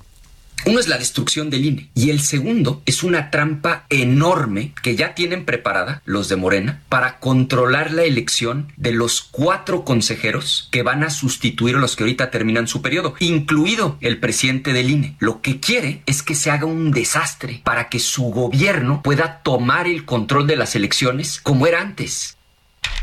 Uno es la destrucción del INE y el segundo es una trampa enorme que ya tienen preparada los de Morena para controlar la elección de los cuatro consejeros que van a sustituir a los que ahorita terminan su periodo, incluido el presidente del INE. Lo que quiere es que se haga un desastre para que su gobierno pueda tomar el control de las elecciones como era antes.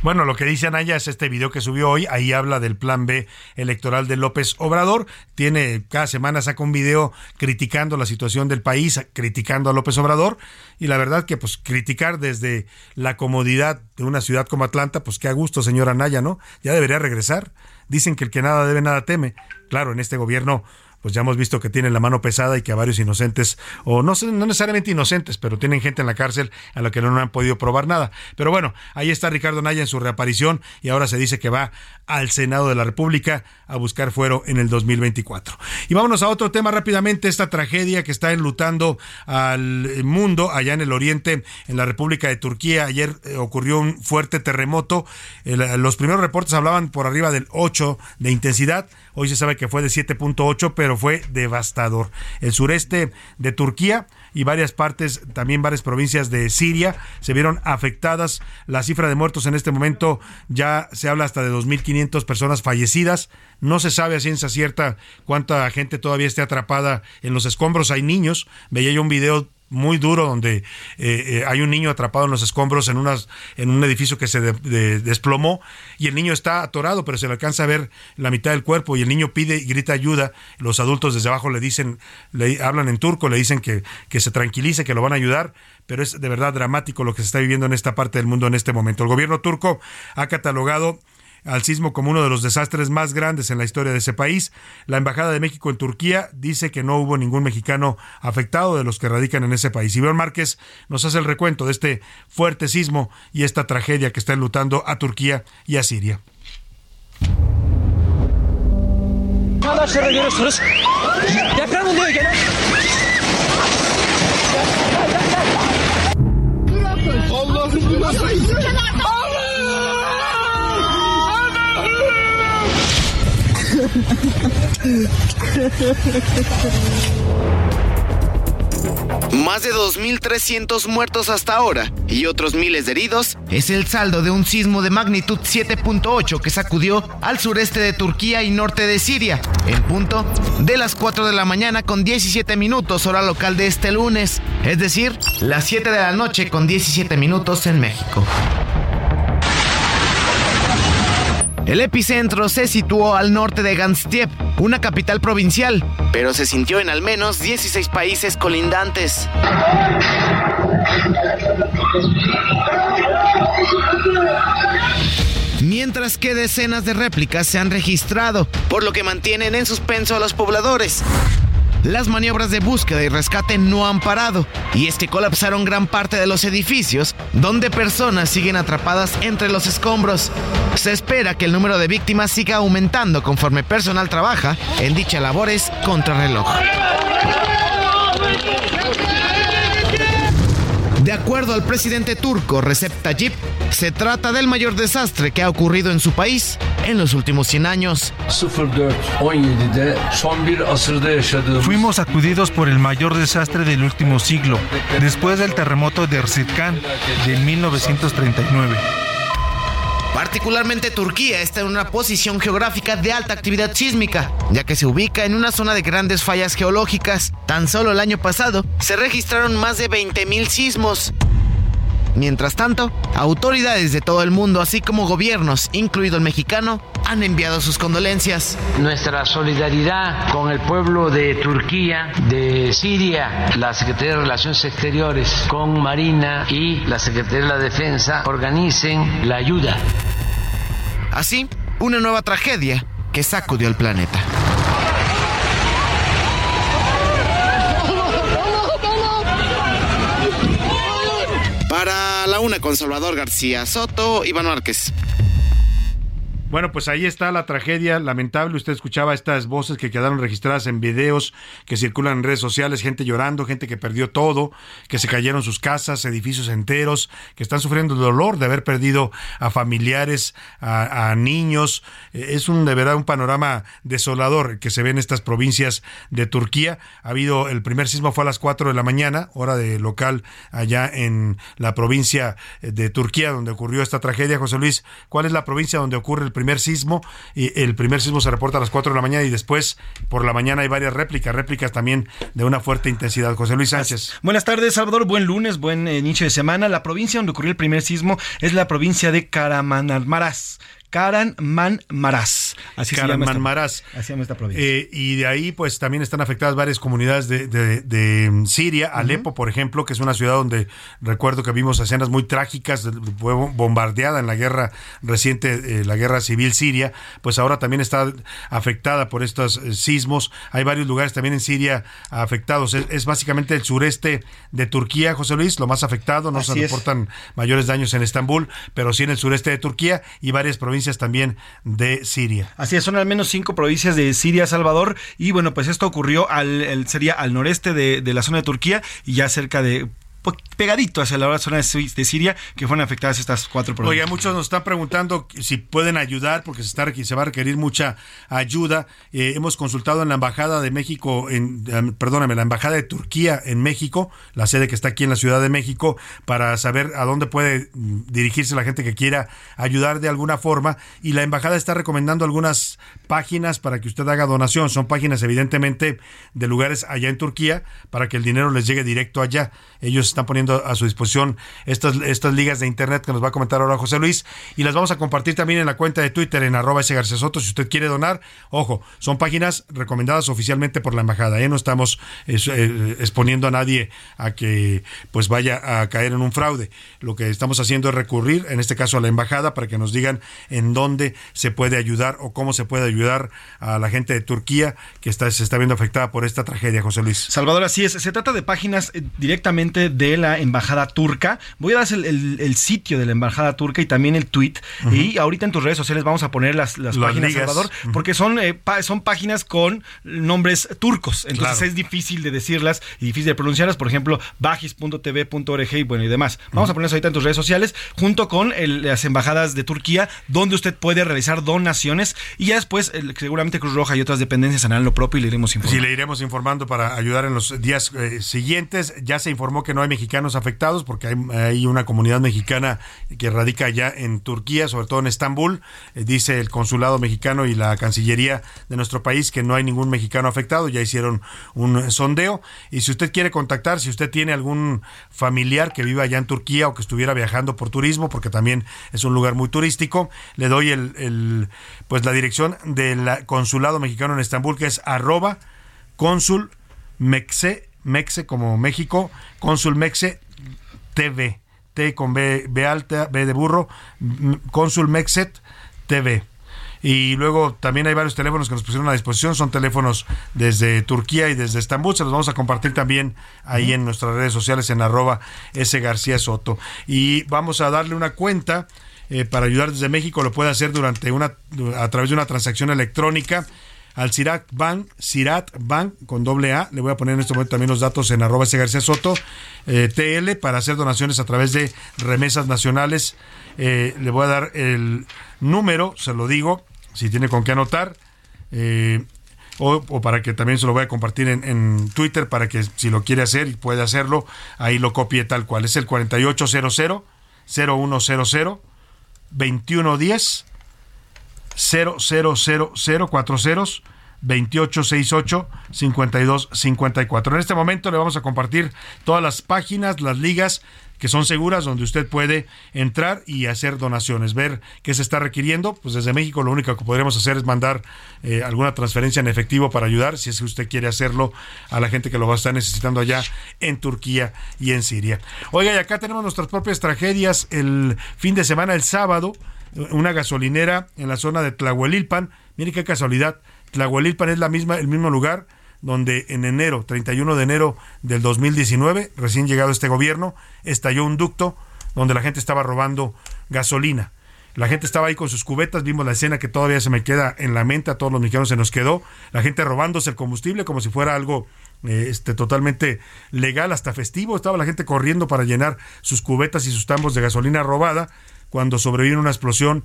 Bueno, lo que dice Anaya es este video que subió hoy, ahí habla del plan B electoral de López Obrador, tiene cada semana saca un video criticando la situación del país, criticando a López Obrador y la verdad que pues criticar desde la comodidad de una ciudad como Atlanta, pues qué a gusto, señor Anaya, ¿no? Ya debería regresar. Dicen que el que nada debe nada teme. Claro, en este gobierno pues ya hemos visto que tienen la mano pesada y que a varios inocentes, o no, no necesariamente inocentes, pero tienen gente en la cárcel a la que no han podido probar nada. Pero bueno, ahí está Ricardo Naya en su reaparición y ahora se dice que va al Senado de la República a buscar fuero en el 2024. Y vámonos a otro tema rápidamente, esta tragedia que está enlutando al mundo allá en el oriente, en la República de Turquía. Ayer eh, ocurrió un fuerte terremoto. El, los primeros reportes hablaban por arriba del 8 de intensidad. Hoy se sabe que fue de 7.8, pero fue devastador. El sureste de Turquía y varias partes, también varias provincias de Siria se vieron afectadas. La cifra de muertos en este momento ya se habla hasta de 2.500 personas fallecidas. No se sabe a ciencia cierta cuánta gente todavía esté atrapada en los escombros. Hay niños. Veía yo un video muy duro donde eh, eh, hay un niño atrapado en los escombros en, unas, en un edificio que se de- de- desplomó y el niño está atorado, pero se le alcanza a ver la mitad del cuerpo y el niño pide y grita ayuda. Los adultos desde abajo le dicen, le hablan en turco, le dicen que, que se tranquilice, que lo van a ayudar, pero es de verdad dramático lo que se está viviendo en esta parte del mundo en este momento. El gobierno turco ha catalogado al sismo como uno de los desastres más grandes en la historia de ese país. La Embajada de México en Turquía dice que no hubo ningún mexicano afectado de los que radican en ese país. Iván Márquez nos hace el recuento de este fuerte sismo y esta tragedia que está enlutando a Turquía y a Siria. Más de 2.300 muertos hasta ahora y otros miles de heridos es el saldo de un sismo de magnitud 7.8 que sacudió al sureste de Turquía y norte de Siria, en punto de las 4 de la mañana con 17 minutos hora local de este lunes, es decir, las 7 de la noche con 17 minutos en México. El epicentro se situó al norte de Ganstiep, una capital provincial, pero se sintió en al menos 16 países colindantes. Mientras que decenas de réplicas se han registrado, por lo que mantienen en suspenso a los pobladores. Las maniobras de búsqueda y rescate no han parado, y es que colapsaron gran parte de los edificios, donde personas siguen atrapadas entre los escombros. Se espera que el número de víctimas siga aumentando conforme personal trabaja en dichas labores contrarreloj. De acuerdo al presidente turco Recep Tayyip, se trata del mayor desastre que ha ocurrido en su país en los últimos 100 años. 04-17'de son bir asırda yaşadığımız Fuimos sacudidos por el mayor desastre del último siglo, después del terremoto de Erzurumán de 1939. Particularmente Turquía está en una posición geográfica de alta actividad sísmica, ya que se ubica en una zona de grandes fallas geológicas. Tan solo el año pasado se registraron más de 20.000 sismos. Mientras tanto, autoridades de todo el mundo, así como gobiernos, incluido el mexicano, han enviado sus condolencias. Nuestra solidaridad con el pueblo de Turquía, de Siria, la Secretaría de Relaciones Exteriores, con Marina y la Secretaría de la Defensa organicen la ayuda. Así, una nueva tragedia que sacudió el planeta. Con Salvador García Soto, Iván Márquez. Bueno, pues ahí está la tragedia lamentable. Usted escuchaba estas voces que quedaron registradas en videos que circulan en redes sociales, gente llorando, gente que perdió todo, que se cayeron sus casas, edificios enteros, que están sufriendo el dolor de haber perdido a familiares, a, niños. Eh, Es un de verdad un panorama desolador que se ve en estas provincias de Turquía. Ha habido el primer sismo fue a las 4 de la mañana, hora de local allá en la provincia de Turquía donde ocurrió esta tragedia. José Luis, ¿cuál es la provincia donde ocurre el primer sismo? Y el primer sismo se reporta a las 4 de la mañana y después por la mañana hay varias réplicas, réplicas tamén de una fuerte intensidad. José Luis Sánchez. Buenas tardes, Salvador. Buen lunes, buen eh, inicio de semana. La provincia donde ocurrió el primer sismo es la provincia de Karamanmaras. Karanmanmaras. Así se llama esta-. Así se llama esta provincia. Eh, y de ahí, pues también están afectadas varias comunidades de, de- de, mm, Siria, Alepo, por ejemplo, que es una ciudad donde recuerdo que vimos escenas muy trágicas, fue bombardeada en la guerra reciente, eh, la guerra civil siria, pues ahora también está afectada por estos eh, sismos. Hay varios lugares también en Siria afectados. Es, es básicamente el sureste de Turquía, José Luis, lo más afectado. No Así se es. reportan mayores daños en Estambul, pero sí en el sureste de Turquía y varias provincias también de Siria. Así es, son al menos cinco provincias de Siria, Salvador, y bueno, pues esto ocurrió al, sería al noreste de, de la zona de Turquía y ya cerca de pegadito hacia la zona de, Siria que fueron afectadas estas cuatro provincias. Oiga, muchos nos están preguntando si pueden ayudar porque se, está, se va a requerir mucha ayuda. Eh, hemos consultado en la Embajada de México, en, perdóname, la Embajada de Turquía en México, la sede que está aquí en la Ciudad de México, para saber a dónde puede mm, dirigirse la gente que quiera ayudar de alguna forma. Y la Embajada está recomendando algunas páginas para que usted haga donación. Son páginas evidentemente de lugares allá en Turquía para que el dinero les llegue directo allá. Ellos están poniendo a su disposición estas, estas ligas de internet que nos va a comentar ahora José Luis y las vamos a compartir también en la cuenta de Twitter en arroba ese García Soto si usted quiere donar. Ojo, son páginas recomendadas oficialmente por la embajada. ¿eh? No estamos es- eh, exponiendo a nadie a que pues vaya a caer en un fraude. Lo que estamos haciendo es recurrir, en este caso a la embajada, para que nos digan en dónde se puede ayudar o cómo se puede ayudar a la gente de Turquía que está, se está viendo afectada por esta tragedia, José Luis. Salvador, así es. Se trata de páginas eh, directamente de la embajada turca. Voy a dar el, el- el sitio de la embajada turca y también el tweet. Y ahorita en tus redes sociales vamos a poner las, las Las páginas, ligas. Salvador, porque son, eh, pa- son páginas con nombres turcos. Entonces Claro. es difícil de decirlas y difícil de pronunciarlas. Por ejemplo, bagis.tv.org y bueno y demás. Vamos a ponerlas ahorita en tus redes sociales junto con el- las embajadas de Turquía, donde usted puede realizar donaciones. Y ya después, seguramente Cruz Roja y otras dependencias harán lo propio y le iremos informando. Sí, le iremos informando para ayudar en los días eh, siguientes. Ya se informó que no hay mexicanos afectados porque hay, una comunidad mexicana que radica allá en Turquía, sobre todo en Estambul. Eh, dice el consulado mexicano y la Cancillería de nuestro país que no hay ningún mexicano afectado. Ya hicieron un sondeo. Y si usted quiere contactar, si usted tiene algún familiar que viva allá en Turquía o que estuviera viajando por turismo, porque también es un lugar muy turístico, le doy el, el, pues la dirección del consulado mexicano en Estambul, que es arroba cónsul Mexe, Mexe como México, cónsul Mexe TV, T con B, B alta, B de burro, cónsul Mexet TV. Y luego también hay varios teléfonos que nos pusieron a disposición, son teléfonos desde Turquía y desde Estambul, se los vamos a compartir también ahí en nuestras redes sociales en arroba S García Soto. Y vamos a darle una cuenta eh, para ayudar desde México, lo puede hacer durante una, a través de una transacción electrónica al Cirat Bank, Cirat Bank con doble A. Le voy a poner en este momento también los datos en arroba ese García Soto, eh, TL, para hacer donaciones a través de remesas nacionales. Eh, le voy a dar el número, se lo digo, si tiene con qué anotar. eh, o, o para que también se lo voy a compartir en, en Twitter para que si lo quiere hacer y puede hacerlo, ahí lo copie tal cual. Es el 4800 0100 2110 000040 2868 5254. En este momento le vamos a compartir todas las páginas, las ligas que son seguras donde usted puede entrar y hacer donaciones, ver qué se está requiriendo. Pues desde México lo único que podremos hacer es mandar eh, alguna transferencia en efectivo para ayudar, si es que usted quiere hacerlo a la gente que lo va a estar necesitando allá en Turquía y en Siria. Oiga, y acá tenemos nuestras propias tragedias. El fin de semana, el sábado, una gasolinera en la zona de Tlahuelilpan. Mire qué casualidad. Tlahuelilpan es la misma, el mismo lugar donde en enero, 31 de enero del 2019, recién llegado este gobierno, estalló un ducto donde la gente estaba robando gasolina. La gente estaba ahí con sus cubetas, vimos la escena que todavía se me queda en la mente, a todos los mexicanos se nos quedó, la gente robándose el combustible como si fuera algo eh, este, totalmente legal, hasta festivo, estaba la gente corriendo para llenar sus cubetas y sus tambos de gasolina robada, cuando sobrevino una explosión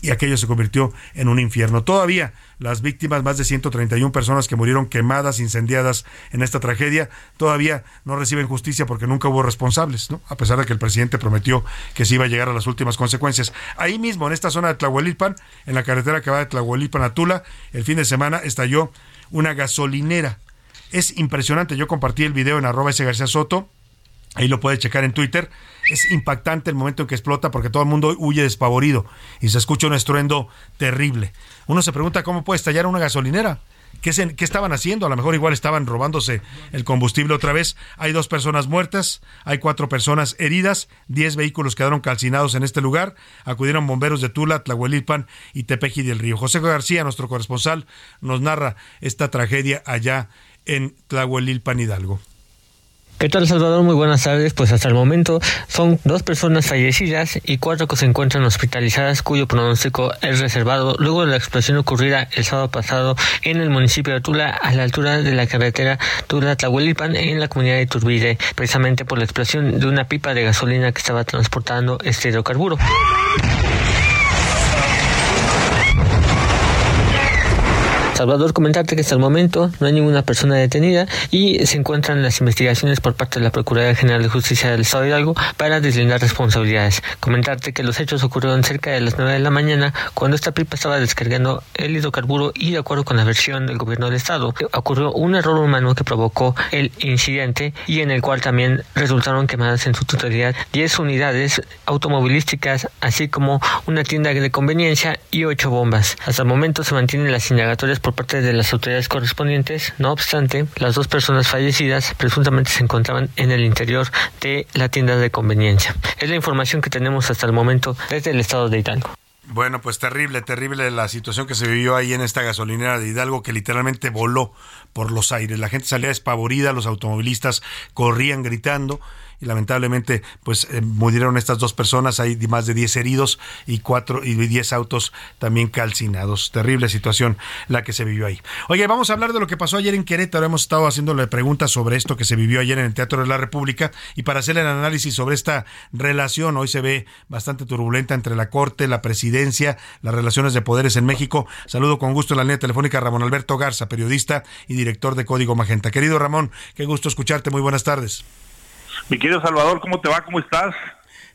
y aquello se convirtió en un infierno. Todavía las víctimas, más de 131 personas que murieron quemadas, incendiadas en esta tragedia, todavía no reciben justicia porque nunca hubo responsables, ¿no? A pesar de que el presidente prometió que se iba a llegar a las últimas consecuencias. Ahí mismo, en esta zona de Tlahuelilpan, en la carretera que va de Tlahuelilpan a Tula, el fin de semana estalló una gasolinera. Es impresionante. Yo compartí el video en arroba ese García Soto. Ahí lo puede checar en Twitter. Es impactante el momento en que explota porque todo el mundo huye despavorido y se escucha un estruendo terrible. Uno se pregunta cómo puede estallar una gasolinera. ¿Qué, se- estaban haciendo? A lo mejor igual estaban robándose el combustible otra vez. Hay dos personas muertas, hay cuatro personas heridas, diez vehículos quedaron calcinados en este lugar. Acudieron bomberos de Tula, Tlahuelilpan y Tepeji del Río. José García, nuestro corresponsal, nos narra esta tragedia allá en Tlahuelilpan, Hidalgo. ¿Qué tal Salvador? Muy buenas tardes. Pues hasta el momento son dos personas fallecidas y cuatro que se encuentran hospitalizadas cuyo pronóstico es reservado luego de la explosión ocurrida el sábado pasado en el municipio de Tula a la altura de la carretera Tula-Tlahuelipan en la comunidad de Turbide, precisamente por la explosión de una pipa de gasolina que estaba transportando este hidrocarburo. Salvador, comentarte que hasta el momento no hay ninguna persona detenida y se encuentran las investigaciones por parte de la Procuraduría General de Justicia del Estado de Hidalgo para deslindar responsabilidades. Comentarte que los hechos ocurrieron cerca de las 9 de la mañana cuando esta pipa estaba descargando el hidrocarburo y de acuerdo con la versión del gobierno del Estado ocurrió un error humano que provocó el incidente y en el cual también resultaron quemadas en su totalidad 10 unidades automovilísticas así como una tienda de conveniencia y 8 bombas. Hasta el momento se mantienen las indagatorias por parte de las autoridades correspondientes. No obstante, las dos personas fallecidas presuntamente se encontraban en el interior de la tienda de conveniencia. Es la información que tenemos hasta el momento desde el estado de Hidalgo. Bueno, pues terrible, terrible la situación que se vivió ahí en esta gasolinera de Hidalgo que literalmente voló por los aires. La gente salía despavorida, los automovilistas corrían gritando y lamentablemente pues eh, murieron estas dos personas, hay más de 10 heridos y cuatro y 10 autos también calcinados. Terrible situación la que se vivió ahí. Oye, vamos a hablar de lo que pasó ayer en Querétaro. Hemos estado haciéndole preguntas sobre esto que se vivió ayer en el Teatro de la República y para hacer el análisis sobre esta relación, hoy se ve bastante turbulenta entre la Corte, la Presidencia, las relaciones de poderes en México. Saludo con gusto en la línea telefónica Ramón Alberto Garza, periodista y director de Código Magenta. Querido Ramón, qué gusto escucharte. Muy buenas tardes. Mi querido Salvador, ¿cómo te va? ¿Cómo estás?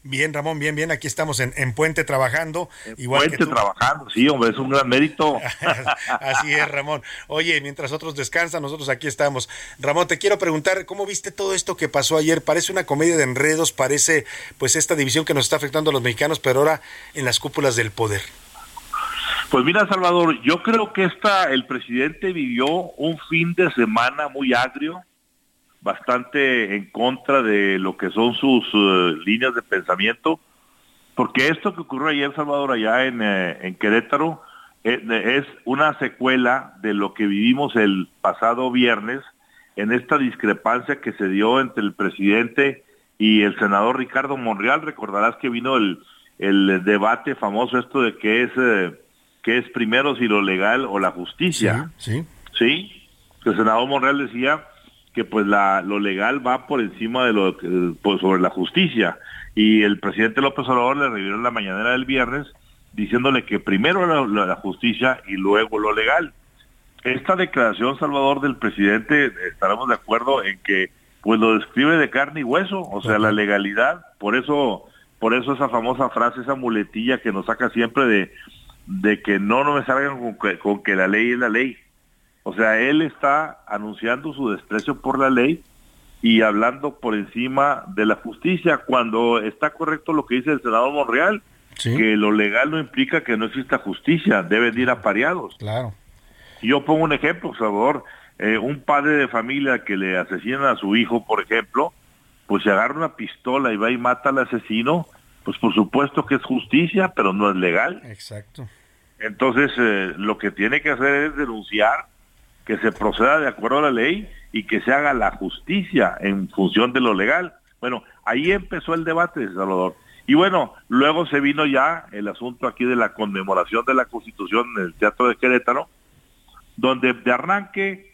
Bien, Ramón, bien, bien. Aquí estamos en, en Puente trabajando. igual Puente que tú. trabajando, sí, hombre, es un gran mérito. Así es, Ramón. Oye, mientras otros descansan, nosotros aquí estamos. Ramón, te quiero preguntar, ¿cómo viste todo esto que pasó ayer? Parece una comedia de enredos, parece pues esta división que nos está afectando a los mexicanos, pero ahora en las cúpulas del poder. Pues mira, Salvador, yo creo que esta, el presidente vivió un fin de semana muy agrio, bastante en contra de lo que son sus eh, líneas de pensamiento, porque esto que ocurrió ayer, Salvador, allá en, eh, en Querétaro, eh, es una secuela de lo que vivimos el pasado viernes en esta discrepancia que se dio entre el presidente y el senador Ricardo Monreal. Recordarás que vino el, el debate famoso esto de qué es, eh, qué es primero si lo legal o la justicia. Sí. Sí, que el senador Monreal decía que pues la, lo legal va por encima de lo que- pues, sobre la justicia y el presidente López Obrador le revivió en la mañanera del viernes diciéndole que primero la, la- la justicia y luego lo legal. Esta declaración, Salvador, del presidente, estaremos de acuerdo en que pues lo describe de carne y hueso, o sea, la legalidad, por eso, por eso esa famosa frase, esa muletilla que nos saca siempre de, de que no, no me salgan con que, con que la ley es la ley. O sea, él está anunciando su desprecio por la ley y hablando por encima de la justicia, cuando está correcto lo que dice el senador Monreal, que lo legal no implica que no exista justicia, deben ir apareados. Claro. Yo pongo un ejemplo, Salvador, eh, un padre de familia que le asesina a su hijo, por ejemplo, pues se agarra una pistola y va y mata al asesino, pues por supuesto que es justicia, pero no es legal. Exacto. Entonces, eh, lo que tiene que hacer es denunciar que se proceda de acuerdo a la ley y que se haga la justicia en función de lo legal. Bueno, ahí empezó el debate, Salvador. Y bueno, luego se vino ya el asunto aquí de la conmemoración de la Constitución en el Teatro de Querétaro, donde de arranque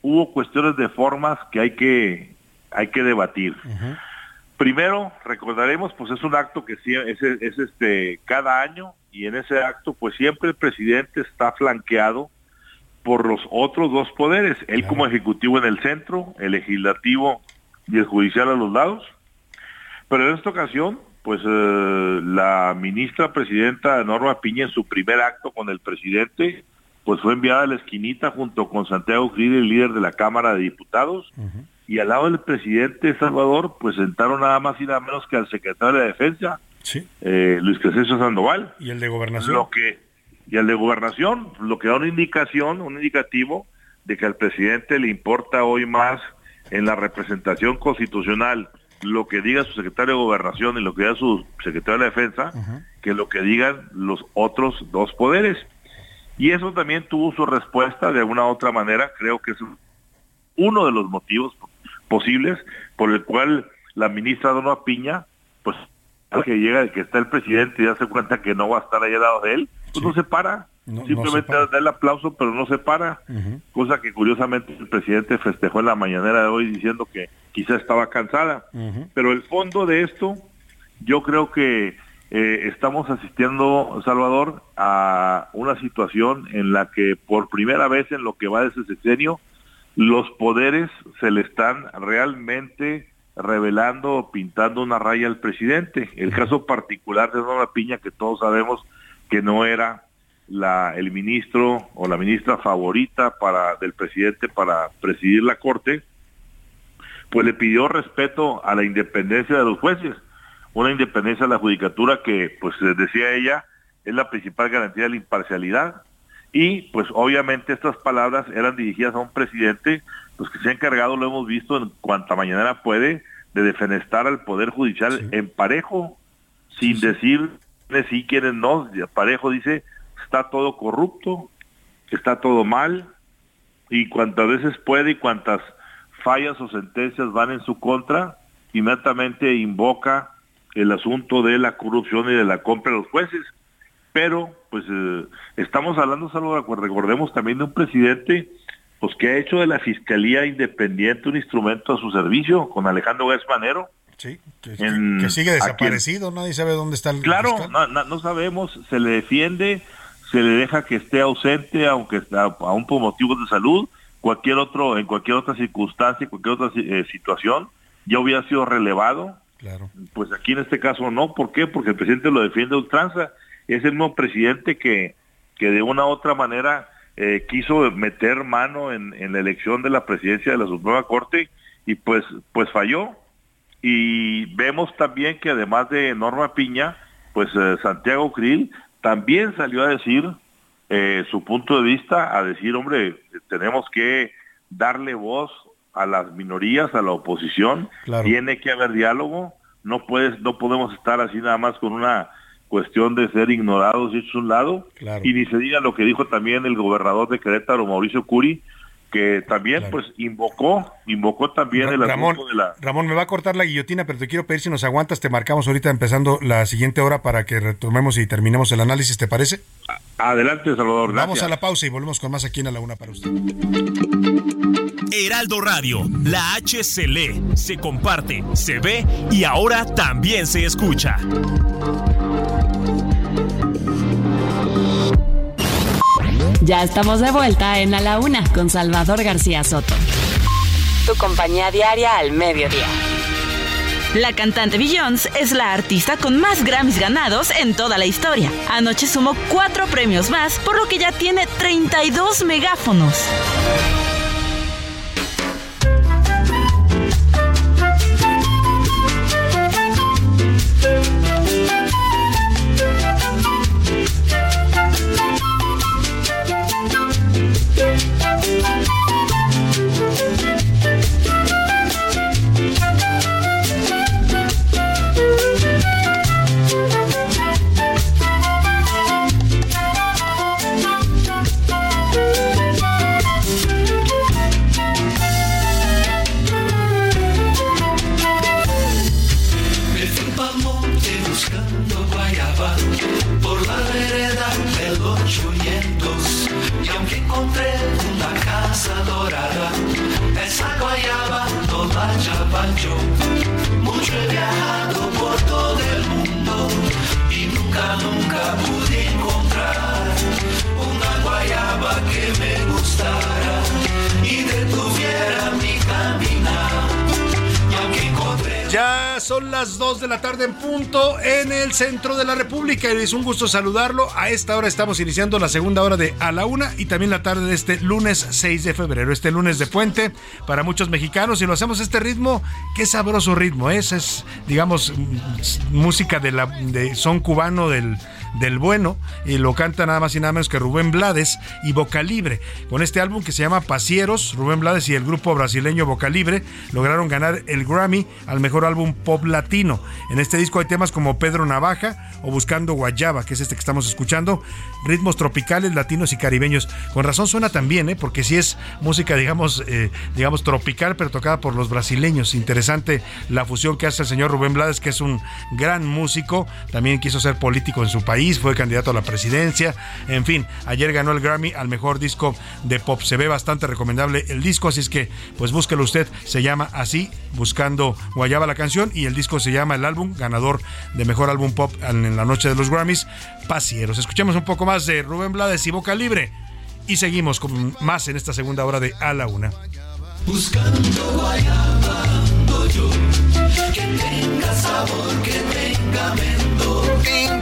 hubo cuestiones de formas que hay que, hay que debatir. Primero, recordaremos, pues es un acto que sí- es, es este cada año y en ese acto, pues siempre el presidente está flanqueado por los otros dos poderes, él como ejecutivo en el centro, el legislativo y el judicial a los lados. Pero en esta ocasión, pues eh, la ministra presidenta Norma Piña en su primer acto con el presidente, pues fue enviada a la esquinita junto con Santiago Krill, el líder de la Cámara de Diputados, y al lado del presidente Salvador, pues sentaron nada más y nada menos que al secretario de Defensa, eh, Luis Crescencio Sandoval. ¿Y el de gobernación? Lo que, y al de gobernación, lo que da una indicación, un indicativo de que al presidente le importa hoy más en la representación constitucional lo que diga su secretario de gobernación y lo que diga su secretario de defensa que lo que digan los otros dos poderes. Y eso también tuvo su respuesta de alguna otra manera, creo que es uno de los motivos posibles, por el cual la ministra Norma Piña, pues que llega, que está el presidente y ya se cuenta que no va a estar ahí al lado de él, pues no se para. No- no Simplemente se para. da el aplauso, pero no se para. Cosa que curiosamente el presidente festejó en la mañanera de hoy diciendo que quizá estaba cansada. Pero el fondo de esto, yo creo que eh, estamos asistiendo, Salvador, a una situación en la que por primera vez en lo que va de ese sexenio, los poderes se le están realmente revelando o pintando una raya al presidente. El caso particular de Norma Piña, que todos sabemos que no era la, el ministro o la ministra favorita para, del presidente para presidir la corte, pues le pidió respeto a la independencia de los jueces, una independencia de la judicatura que, pues decía ella, es la principal garantía de la imparcialidad. Y pues obviamente estas palabras eran dirigidas a un presidente, pues que se ha encargado, lo hemos visto en cuanta mañana puede, de defenestar al Poder Judicial en parejo, sin decir quiénes sí, quiénes no. Parejo dice, está todo corrupto, está todo mal, y cuantas veces puede y cuantas fallas o sentencias van en su contra, inmediatamente invoca el asunto de la corrupción y de la compra de los jueces. Pero, pues, eh, estamos hablando, Salvador, recordemos también de un presidente pues que ha hecho de la Fiscalía Independiente un instrumento a su servicio, con Alejandro Gás Manero. Sí, que, En- que sigue desaparecido, nadie sabe dónde está el Claro, fiscal. no, no- no sabemos, se le defiende, se le deja que esté ausente, aunque está aún por motivos de salud, cualquier otro, en cualquier otra circunstancia, cualquier otra eh, situación, ya hubiera sido relevado. Claro. Pues aquí en este caso no, ¿por qué? Porque el presidente lo defiende a ultranza. Es el mismo presidente que, que de una u otra manera eh, quiso meter mano en, en la elección de la presidencia de la Suprema Corte y pues, pues falló. Y vemos también que además de Norma Piña, pues eh, Santiago Krill también salió a decir eh, su punto de vista, a decir, hombre, tenemos que darle voz a las minorías, a la oposición, Claro. tiene que haber diálogo, no puedes, no podemos estar así nada más con una cuestión de ser ignorados y hechos a un lado, Claro. y ni se diga lo que dijo también el gobernador de Querétaro, Mauricio Curi, que también pues invocó, invocó también el Ramón, asunto de la Ramón, me va a cortar la guillotina, pero te quiero pedir si nos aguantas, te marcamos ahorita empezando la siguiente hora para que retomemos y terminemos el análisis, ¿te parece? Adelante, Salvador. Vamos a la pausa y volvemos con más aquí en A la Una para usted. Heraldo Radio, la H se lee, se comparte, se ve y ahora también se escucha. Ya estamos de vuelta en A la Una con Salvador García Soto. Tu compañía diaria al mediodía. La cantante Beyoncé es la artista con más Grammys ganados en toda la historia. Anoche sumó cuatro premios más, por lo que ya tiene 32 megáfonos. Son las 2 de la tarde en punto en el centro de la República. Y es un gusto saludarlo. A esta hora estamos iniciando la segunda hora de A la Una y también la tarde de este lunes 6 de febrero, este lunes de puente para muchos mexicanos y lo hacemos este ritmo, qué sabroso ritmo es, es digamos m- música de la de son cubano del del bueno y lo canta nada más y nada menos que Rubén Blades y Boca Libre. Con este álbum que se llama Pasieros, Rubén Blades y el grupo brasileño Boca Libre lograron ganar el Grammy al mejor álbum pop latino. En este disco hay temas como Pedro Navaja o Buscando Guayaba, que es este que estamos escuchando, ritmos tropicales, latinos y caribeños. Con razón suena también, ¿eh? porque sí es música, digamos, eh, digamos, tropical, pero tocada por los brasileños. Interesante la fusión que hace el señor Rubén Blades, que es un gran músico, también quiso ser político en su país, fue candidato a la presidencia, en fin, ayer ganó el Grammy al mejor disco de pop. Se ve bastante recomendable el disco, así es que pues búsquelo usted, se llama así, Buscando Guayaba la canción, y el disco se llama el álbum, ganador de mejor álbum pop en la noche de los Grammys, Pasieros. Escuchemos un poco más de Rubén Blades y Boca Libre. Y seguimos con más en esta segunda hora de A la Una. Buscando guayaba yo, que tenga sabor, que tenga mendo.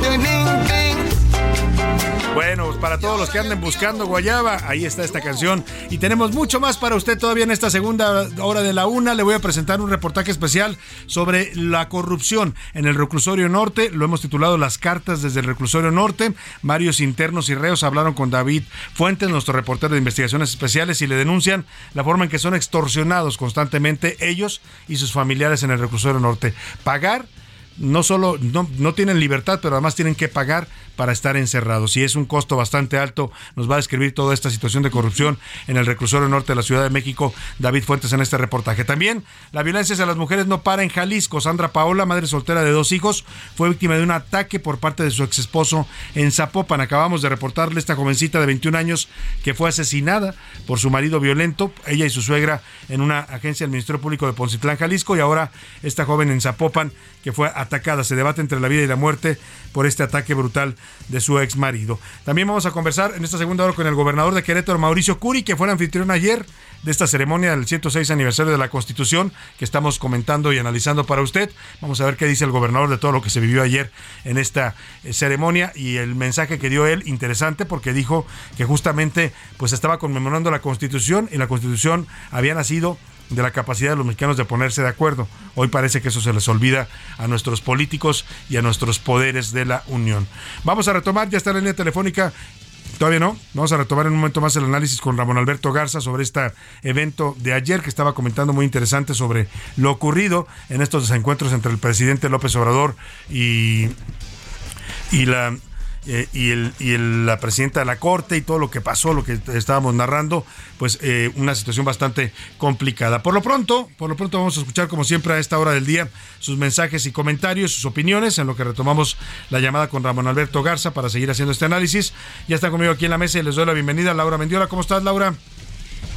Para todos los que anden buscando Guayaba, ahí está esta canción. Y tenemos mucho más para usted todavía en esta segunda hora de la una. Le voy a presentar un reportaje especial sobre la corrupción en el reclusorio norte. Lo hemos titulado Las cartas desde el reclusorio norte. Varios internos y reos hablaron con David Fuentes, nuestro reportero de investigaciones especiales, y le denuncian la forma en que son extorsionados constantemente ellos y sus familiares en el reclusorio norte. Pagar no solo no, no, tienen libertad, pero además tienen que pagar para estar encerrados. Y es un costo bastante alto. Nos va a describir toda esta situación de corrupción en el reclusorio norte de la Ciudad de México, David Fuentes, en este reportaje. También la violencia hacia las mujeres no para en Jalisco. Sandra Paola, madre soltera de dos hijos, fue víctima de un ataque por parte de su ex esposo en Zapopan. Acabamos de reportarle esta jovencita de 21 años que fue asesinada por su marido violento, ella y su suegra, en una agencia del Ministerio Público de Poncitlán, Jalisco. Y ahora esta joven en Zapopan que fue atacada. Se debate entre la vida y la muerte por este ataque brutal de su ex marido. También vamos a conversar en esta segunda hora con el gobernador de Querétaro, Mauricio Curi, que fue anfitrión ayer de esta ceremonia del 106 aniversario de la Constitución que estamos comentando y analizando para usted. Vamos a ver qué dice el gobernador de todo lo que se vivió ayer en esta eh, ceremonia y el mensaje que dio él interesante porque dijo que justamente pues estaba conmemorando la Constitución y la Constitución había nacido de la capacidad de los mexicanos de ponerse de acuerdo. Hoy parece que eso se les olvida a nuestros políticos y a nuestros poderes de la Unión. Vamos a retomar, ya está la línea telefónica. Todavía no. Vamos a retomar en un momento más el análisis con Ramón Alberto Garza sobre este evento de ayer que estaba comentando muy interesante sobre lo ocurrido en estos desencuentros entre el presidente López Obrador y, y la eh, y, el, y la presidenta de la Corte y todo lo que pasó, lo que estábamos narrando, pues eh, una situación bastante complicada. Por lo pronto, por lo pronto vamos a escuchar como siempre a esta hora del día sus mensajes y comentarios, sus opiniones, en lo que retomamos la llamada con Ramón Alberto Garza para seguir haciendo este análisis. Ya está conmigo aquí en la mesa y les doy la bienvenida a Laura Mendiola. ¿Cómo estás, Laura?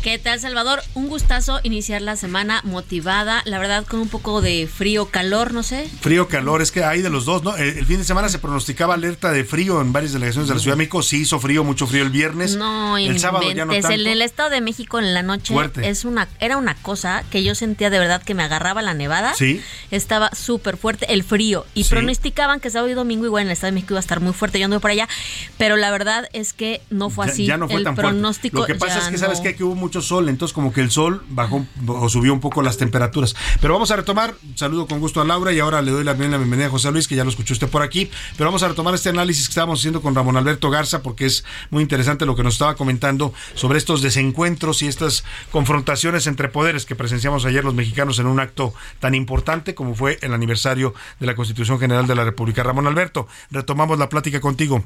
¿Qué tal, Salvador? Un gustazo iniciar la semana motivada, la verdad con un poco de frío, calor, no sé. Frío, calor, es que hay de los dos, ¿no? El, el fin de semana se pronosticaba alerta de frío en varias delegaciones de la Ciudad de México, sí hizo frío, mucho frío el viernes. No, el sábado ya no tanto. El del Estado de México en la noche Fuerte. es una era una cosa que yo sentía de verdad que me agarraba la nevada. Sí. Estaba súper fuerte el frío y Sí. pronosticaban que sábado y domingo igual en el Estado de México iba a estar muy fuerte. Yo anduve por allá, pero la verdad es que no fue Ya- así. Ya, no fue el tan fuerte. pronóstico Lo que pasa es que sabes qué? que hubo mucho sol, entonces como que el sol bajó o subió un poco las temperaturas. Pero vamos a retomar, saludo con gusto a Laura y ahora le doy la, bienvenida a José Luis, que ya lo escuchó usted por aquí, pero vamos a retomar este análisis que estábamos haciendo con Ramón Alberto Garza, porque es muy interesante lo que nos estaba comentando sobre estos desencuentros y estas confrontaciones entre poderes que presenciamos ayer los mexicanos en un acto tan importante como fue el aniversario de la Constitución General de la República. Ramón Alberto, retomamos la plática contigo.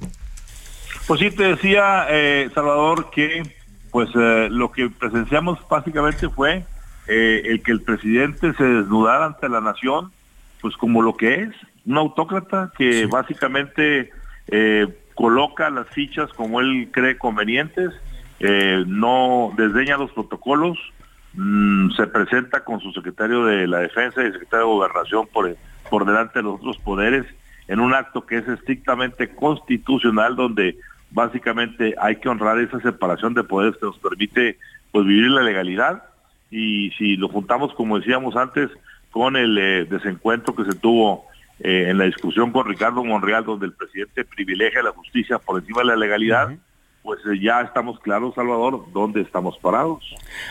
Pues sí, te decía, eh, Salvador, que pues eh, lo que presenciamos básicamente fue eh, el que el presidente se desnudara ante la nación, pues como lo que es, un autócrata que básicamente eh, coloca las fichas como él cree convenientes, eh, no desdeña los protocolos, mm, se presenta con su secretario de la Defensa y el secretario de Gobernación por, por delante de los otros poderes en un acto que es estrictamente constitucional donde básicamente hay que honrar esa separación de poderes que nos permite pues vivir la legalidad. Y si lo juntamos como decíamos antes con el eh, desencuentro que se tuvo eh, en la discusión con Ricardo Monreal, donde el presidente privilegia la justicia por encima de la legalidad, pues eh, ya estamos claros, Salvador, dónde estamos parados.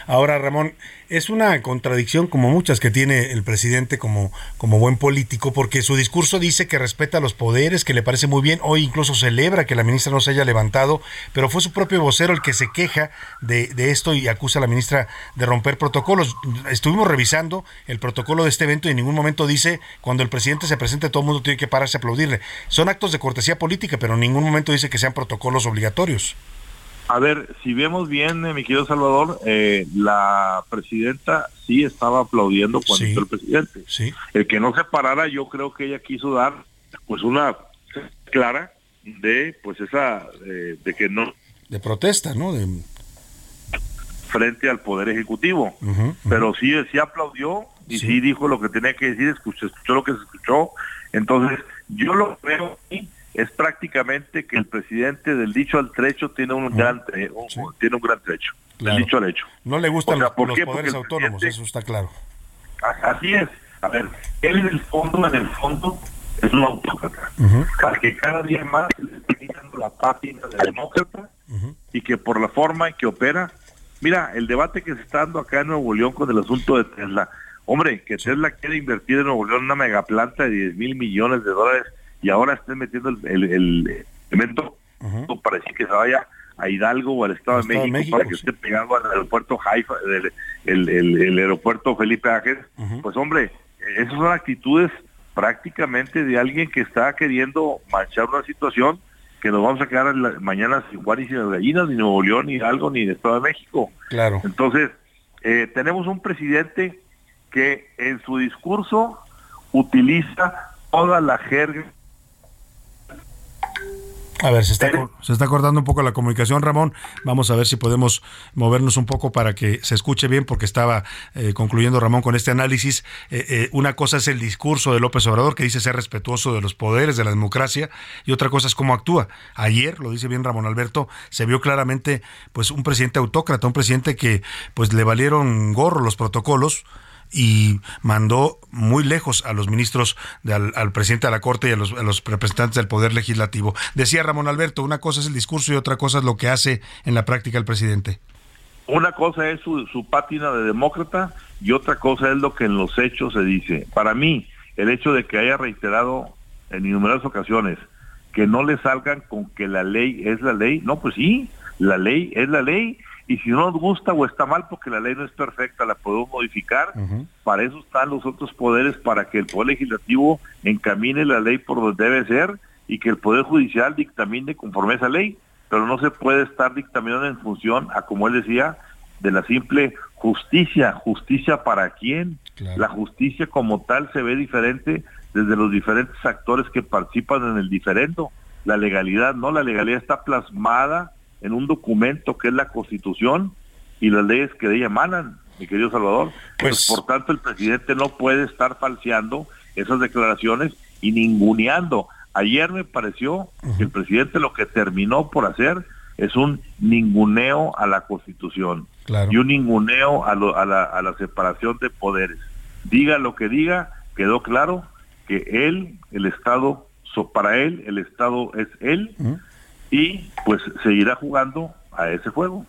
Ahora, Ramón, es una contradicción como muchas que tiene el presidente como, como buen político, porque su discurso dice que respeta los poderes, que le parece muy bien, hoy incluso celebra que la ministra no se haya levantado, pero fue su propio vocero el que se queja de, de esto y acusa a la ministra de romper protocolos. Estuvimos revisando el protocolo de este evento y en ningún momento dice cuando el presidente se presente todo el mundo tiene que pararse a aplaudirle. Son actos de cortesía política, pero en ningún momento dice que sean protocolos obligatorios. A ver, si vemos bien, eh, mi querido Salvador, eh, la presidenta sí estaba aplaudiendo cuando Sí. entró el presidente. Sí. El que no se parara, yo creo que ella quiso dar pues una clara de pues esa eh, de que no De protesta, ¿no? De, frente al poder ejecutivo. Pero sí, sí aplaudió y sí. dijo lo que tenía que decir, escuchó, escuchó lo que se escuchó. Entonces, yo lo veo aquí es prácticamente que el presidente del dicho al trecho tiene un gran un- tiene un gran trecho. Claro. Del dicho al hecho. No le gustan O sea, los, poderes autónomos, eso está claro. Así es. A ver, él en el fondo, en el fondo, es un autócrata. Para que cada día más le esté quitando la pátina de demócrata y que por la forma en que opera, mira, el debate que se está dando acá en Nuevo León con el asunto de Tesla, hombre, que Tesla quiere invertir en Nuevo León una megaplanta de 10 mil millones de dólares y ahora estén metiendo el, el, el elemento para decir que se vaya a Hidalgo o al Estado, de, Estado de México, México, para que esté pegado al aeropuerto Haifa, el, el- aeropuerto Felipe Ángeles, pues hombre, esas son actitudes prácticamente de alguien que está queriendo manchar una situación que nos vamos a quedar mañana sin Juan y sin las gallinas, ni Nuevo León, ni Hidalgo, ni el Estado de México. Claro. Entonces, eh, tenemos un presidente que en su discurso utiliza toda la jerga A ver, se está, se está cortando un poco la comunicación, Ramón. Vamos a ver si podemos movernos un poco para que se escuche bien, porque estaba eh, concluyendo Ramón con este análisis. Eh, eh, una cosa es el discurso de López Obrador, que dice ser respetuoso de los poderes, de la democracia, y otra cosa es cómo actúa. Ayer, lo dice bien Ramón Alberto, se vio claramente pues un presidente autócrata, un presidente que pues le valieron gorro los protocolos y mandó muy lejos a los ministros, de al, presidente de la Corte y a los, a los representantes del Poder Legislativo. Decía Ramón Alberto, una cosa es el discurso y otra cosa es lo que hace en la práctica el presidente. Una cosa es su, su pátina de demócrata y otra cosa es lo que en los hechos se dice. Para mí, el hecho de que haya reiterado en innumerables ocasiones que no le salgan con que la ley es la ley, no, pues sí, la ley es la ley y si no nos gusta o está mal porque la ley no es perfecta, la podemos modificar. Para eso están los otros poderes, para que el Poder Legislativo encamine la ley por donde debe ser y que el Poder Judicial dictamine conforme a esa ley. Pero no se puede estar dictaminando en función a, como él decía, de la simple justicia. ¿Justicia para quién? La justicia como tal se ve diferente desde los diferentes actores que participan en el diferendo. La legalidad, no, la legalidad está plasmada en un documento que es la Constitución y las leyes que de ella emanan, mi querido Salvador. Pues, por tanto, el presidente no puede estar falseando esas declaraciones y ninguneando. Ayer me pareció que el presidente lo que terminó por hacer es un ninguneo a la Constitución Claro. y un ninguneo a, lo- a la, a la separación de poderes. Diga lo que diga, quedó claro que él, el Estado, so- para él, el Estado es él y pues seguirá jugando a ese juego.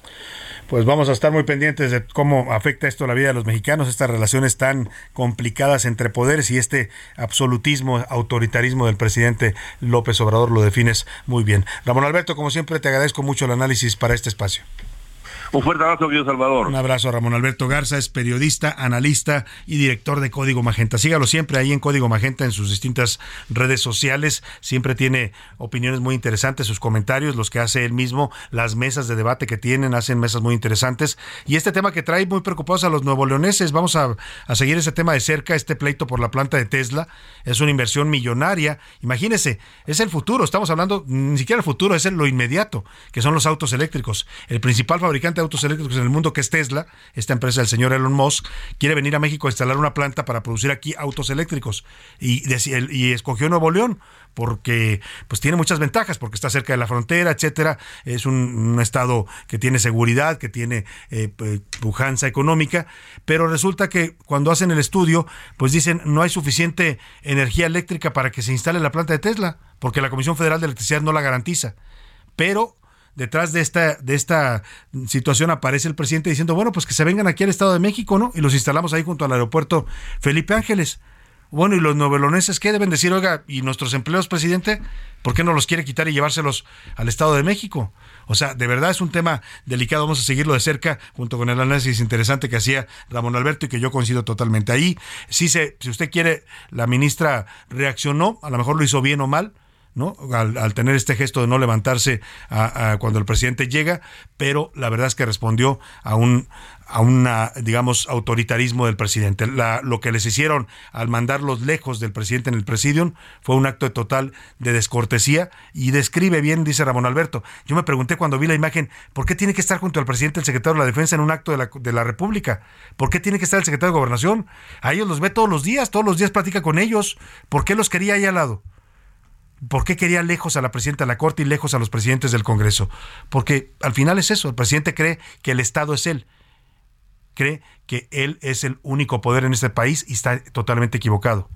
Pues vamos a estar muy pendientes de cómo afecta esto la vida de los mexicanos, estas relaciones tan complicadas entre poderes y este absolutismo, autoritarismo del presidente López Obrador lo defines muy bien. Ramón Alberto, como siempre, te agradezco mucho el análisis para este espacio. Un fuerte abrazo, querido Salvador. Un abrazo a Ramón Alberto Garza, es periodista, analista y director de Código Magenta. Sígalo siempre ahí en Código Magenta en sus distintas redes sociales. Siempre tiene opiniones muy interesantes, sus comentarios, los que hace él mismo, las mesas de debate que tienen, hacen mesas muy interesantes. Y este tema que trae muy preocupados a los nuevo leoneses, vamos a, a seguir ese tema de cerca, este pleito por la planta de Tesla. Es una inversión millonaria. Imagínese, es el futuro. Estamos hablando, ni siquiera el futuro, es lo inmediato, que son los autos eléctricos. El principal fabricante autos eléctricos en el mundo que es Tesla, esta empresa del señor Elon Musk, quiere venir a México a instalar una planta para producir aquí autos eléctricos. Y, escogió Nuevo León porque pues tiene muchas ventajas, porque está cerca de la frontera, etcétera, es un, un estado que tiene seguridad, que tiene eh, pues, pujanza económica, pero resulta que cuando hacen el estudio, pues dicen no hay suficiente energía eléctrica para que se instale la planta de Tesla, porque la Comisión Federal de Electricidad no la garantiza. Pero detrás de esta, de esta situación aparece el presidente diciendo, bueno, pues que se vengan aquí al Estado de México, ¿no? Y los instalamos ahí junto al aeropuerto Felipe Ángeles. Bueno, y los noveloneses, ¿qué deben decir? Oiga, ¿y nuestros empleos, presidente? ¿Por qué no los quiere quitar y llevárselos al Estado de México? O sea, de verdad es un tema delicado, vamos a seguirlo de cerca, junto con el análisis interesante que hacía Ramón Alberto y que yo coincido totalmente. Ahí, sí se, si usted quiere, la ministra reaccionó, a lo mejor lo hizo bien o mal, ¿no? Al, tener este gesto de no levantarse a- cuando el presidente llega, pero la verdad es que respondió a un a digamos, autoritarismo del presidente. La- lo que les hicieron al mandarlos lejos del presidente en el presidium fue un acto total de descortesía y describe bien, dice Ramón Alberto. Yo me pregunté cuando vi la imagen, ¿por qué tiene que estar junto al presidente el secretario de la Defensa en un acto de la, de la República? ¿Por qué tiene que estar el secretario de Gobernación? A ellos los ve todos los días, todos los días platica con ellos. ¿Por qué los quería ahí al lado? ¿Por qué quería lejos a la presidenta de la Corte y lejos a los presidentes del Congreso? Porque al final es eso, el presidente cree que el Estado es él, cree que él es el único poder en este país y está totalmente equivocado.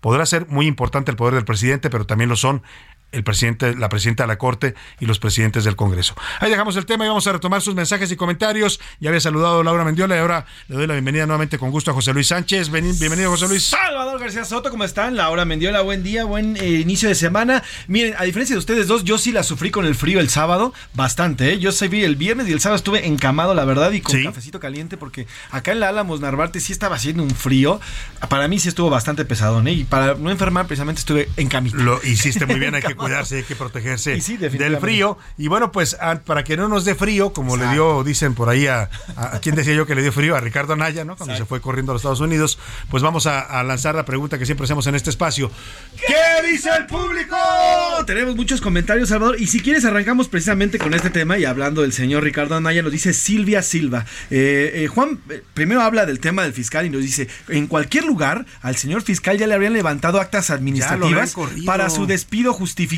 Podrá ser muy importante el poder del presidente, pero también lo son el presidente, la presidenta de la Corte y los presidentes del Congreso. Ahí dejamos el tema y vamos a retomar sus mensajes y comentarios. Ya había saludado a Laura Mendiola y ahora le doy la bienvenida nuevamente con gusto a José Luis Sánchez. Bienvenido, José Luis. Salvador García Soto, ¿cómo están? Laura Mendiola, buen día, buen eh, inicio de semana. Miren, a diferencia de ustedes dos, yo sí la sufrí con el frío el sábado, bastante, ¿eh? Yo vi el viernes y el sábado estuve encamado, la verdad, y con cafecito caliente, porque acá en la Álamos Narvarte sí estaba haciendo un frío. Para mí sí estuvo bastante pesado, ¿eh? Y para no enfermar, precisamente estuve en camita. Lo hiciste muy bien, hay que. cuidarse, hay que protegerse sí, del frío. Y bueno, pues ah, para que no nos dé frío, como le dio, dicen por ahí a, a, a quién decía yo que le dio frío, a Ricardo Anaya, ¿no? Cuando se fue corriendo a los Estados Unidos, pues vamos a, lanzar la pregunta que siempre hacemos en este espacio. ¿Qué dice el público? Tenemos muchos comentarios, Salvador. Y si quieres, arrancamos precisamente con este tema. Y hablando del señor Ricardo Anaya, nos dice Silvia Silva. Eh, eh, Juan, eh, primero habla del tema del fiscal y nos dice: en cualquier lugar, al señor fiscal ya le habrían levantado actas administrativas para su despido justificado,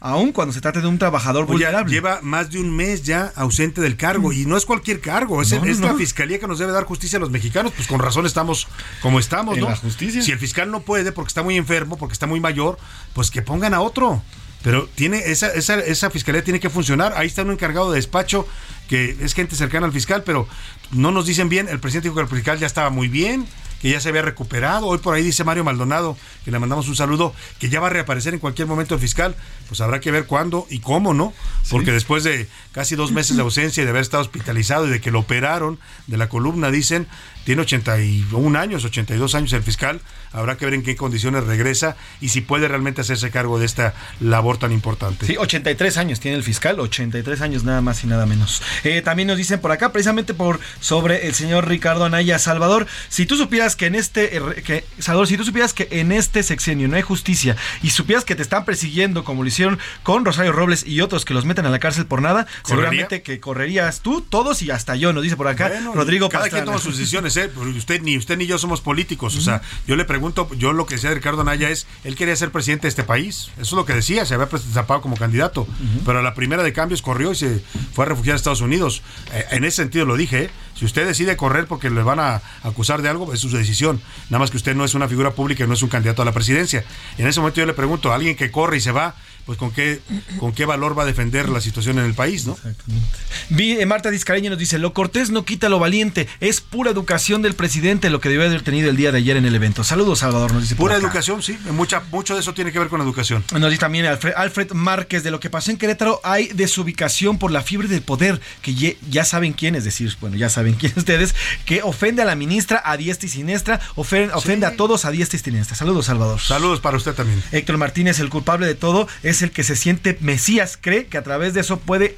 aun cuando se trate de un trabajador Oye, vulnerable. lleva más de un mes ya ausente del cargo y no es cualquier cargo, es, No, es la fiscalía que nos debe dar justicia a los mexicanos, pues con razón estamos como estamos, En ¿no? la justicia. Si el fiscal no puede porque está muy enfermo, porque está muy mayor, pues que pongan a otro. Pero tiene esa, esa, esa fiscalía tiene que funcionar. Ahí está un encargado de despacho que es gente cercana al fiscal, pero no nos dicen bien. El presidente dijo que el fiscal ya estaba muy bien, que ya se había recuperado. Hoy por ahí dice Mario Maldonado, que le mandamos un saludo, que ya va a reaparecer en cualquier momento el fiscal. Pues habrá que ver cuándo y cómo, ¿no? Porque después de casi dos meses de ausencia y de haber estado hospitalizado y de que lo operaron de la columna, dicen, tiene 81 años, 82 años el fiscal. Habrá que ver en qué condiciones regresa y si puede realmente hacerse cargo de esta labor tan importante. Sí, 83 años tiene el fiscal, 83 años nada más y nada menos. Eh, también nos dicen por acá, precisamente por sobre el señor Ricardo Anaya Salvador, si tú supieras que en este, que, Salvador, si tú supieras que en este sexenio no hay justicia y supieras que te están persiguiendo como lo hicieron con Rosario Robles y otros que los meten a la cárcel por nada, ¿Correría? seguramente que correrías tú, todos y hasta yo, nos dice por acá Bueno, Rodrigo cada quien toma sus decisiones, Usted ni usted ni yo somos políticos, o sea, yo le pregunto, yo lo que decía de Ricardo Anaya es, él quería ser presidente de este país, eso es lo que decía, se había presentado como candidato, pero a la primera de cambios corrió y se fue a refugiar a Estados Unidos. Eh, en ese sentido lo dije, ¿eh? si usted decide correr porque le van a acusar de algo, es su decisión, nada más que usted no es una figura pública y no es un candidato a la presidencia. Y en ese momento yo le pregunto, a alguien que corre y se va, pues con qué con qué valor va a defender la situación en el país, ¿no? Vi, eh, Marta Discareña nos dice, lo cortés no quita lo valiente, es pura educación del presidente lo que debió haber tenido el día de ayer en el evento. Saludos, Salvador, nos dice. Pura educación, sí, mucha, mucho de eso tiene que ver con educación. Nos dice también Alfred, Alfred Márquez, de lo que pasó en Querétaro hay desubicación por la fiebre del poder, que ye- ya saben quién, es decir, bueno, ya saben quién ustedes, que ofende a la ministra a diestra y siniestra, ofen- ofende a todos a diestra y siniestra. Saludos, Salvador. Saludos para usted también. Héctor Martínez, el culpable de todo, es el que se siente Mesías, cree que a través de eso puede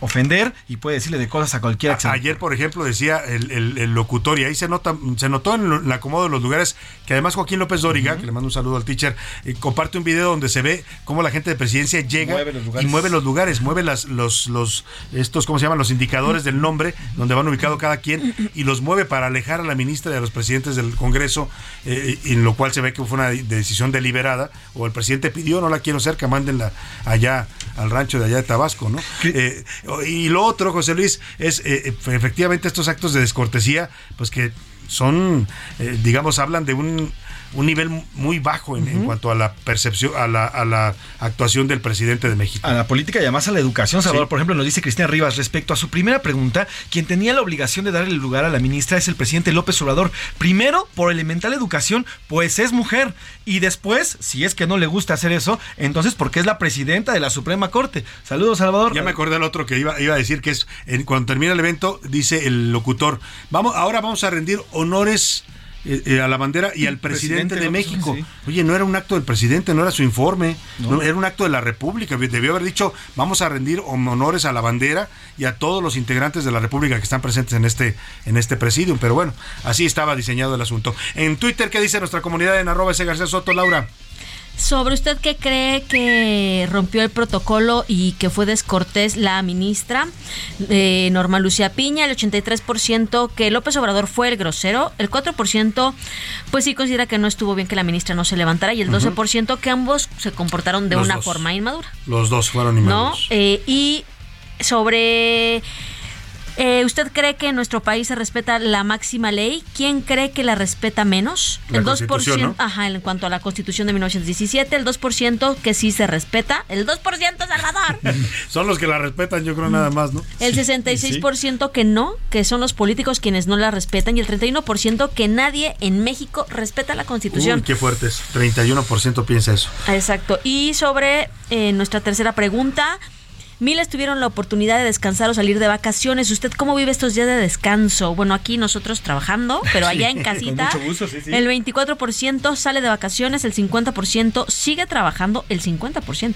ofender y puede decirle de cosas a cualquiera. que Ayer, por ejemplo, decía el, el- el locutor, y ahí se nota, se notó en el acomodo de los lugares, que además Joaquín López Dóriga, que le mando un saludo al teacher, eh, comparte un video donde se ve cómo la gente de presidencia llega Mueve y mueve los lugares, mueve las, los, los, estos, ¿cómo se llaman? Los indicadores del nombre, donde van ubicado cada quien, y los mueve para alejar a la ministra y a los presidentes del Congreso, eh, en lo cual se ve que fue una de- decisión deliberada, o el presidente pidió, no la quiero cerca, mándenla allá al rancho de allá de Tabasco, ¿no? Eh, y lo otro, José Luis, es eh, efectivamente estos actos de descortesía, pues que son, eh, digamos, hablan de un, un nivel muy bajo en, en cuanto a la percepción, a la, a la actuación del presidente de México. a la política y además a la educación. Salvador, Sí. por ejemplo, nos dice Cristina Rivas respecto a su primera pregunta, quien tenía la obligación de darle el lugar a la ministra es el presidente López Obrador. Primero, por elemental educación, pues es mujer. Y después, si es que no le gusta hacer eso, entonces porque es la presidenta de la Suprema Corte. Saludos, Salvador. Ya me acordé del otro que iba, iba a decir que es en- cuando termina el evento, dice el locutor, vamos, ahora vamos a rendir honores eh, eh, a la bandera y al presidente, Presidente de México. sí. Oye, no era un acto del presidente, no era su informe, No. no, era un acto de la República. Debió haber dicho, vamos a rendir honores a la bandera y a todos los integrantes de la República que están presentes en este, en este presidium. Pero bueno, así estaba diseñado el asunto. En Twitter, ¿qué dice nuestra comunidad en arroba ese García Soto, Laura? Sobre usted que cree que rompió el protocolo y que fue descortés la ministra eh, Norma Lucía Piña, el 83% que López Obrador fue el grosero, el 4% pues sí considera que no estuvo bien que la ministra no se levantara y el Ujú. 12% que ambos se comportaron de Los una dos. forma inmadura. Los dos fueron ¿No? inmaduros. Eh, y sobre... eh, ¿Usted cree que en nuestro país se respeta la máxima ley? ¿Quién cree que la respeta menos? La el 2%, Constitución, ¿no? ajá, en cuanto a la Constitución de 1917, el 2% que sí se respeta, el 2% Salvador, Son los que la respetan, yo creo nada más, ¿no? el 66% que no, que son los políticos quienes no la respetan y el 31% que nadie en México respeta la Constitución. Uy, qué fuertes. 31% piensa eso. Exacto. Y sobre eh, nuestra tercera pregunta. Miles tuvieron la oportunidad de descansar o salir de vacaciones. ¿Usted cómo vive estos días de descanso? Bueno, aquí nosotros trabajando, pero allá en Con casita. mucho gusto, sí, sí. El 24% sale de vacaciones, el 50% sigue trabajando, el 50%.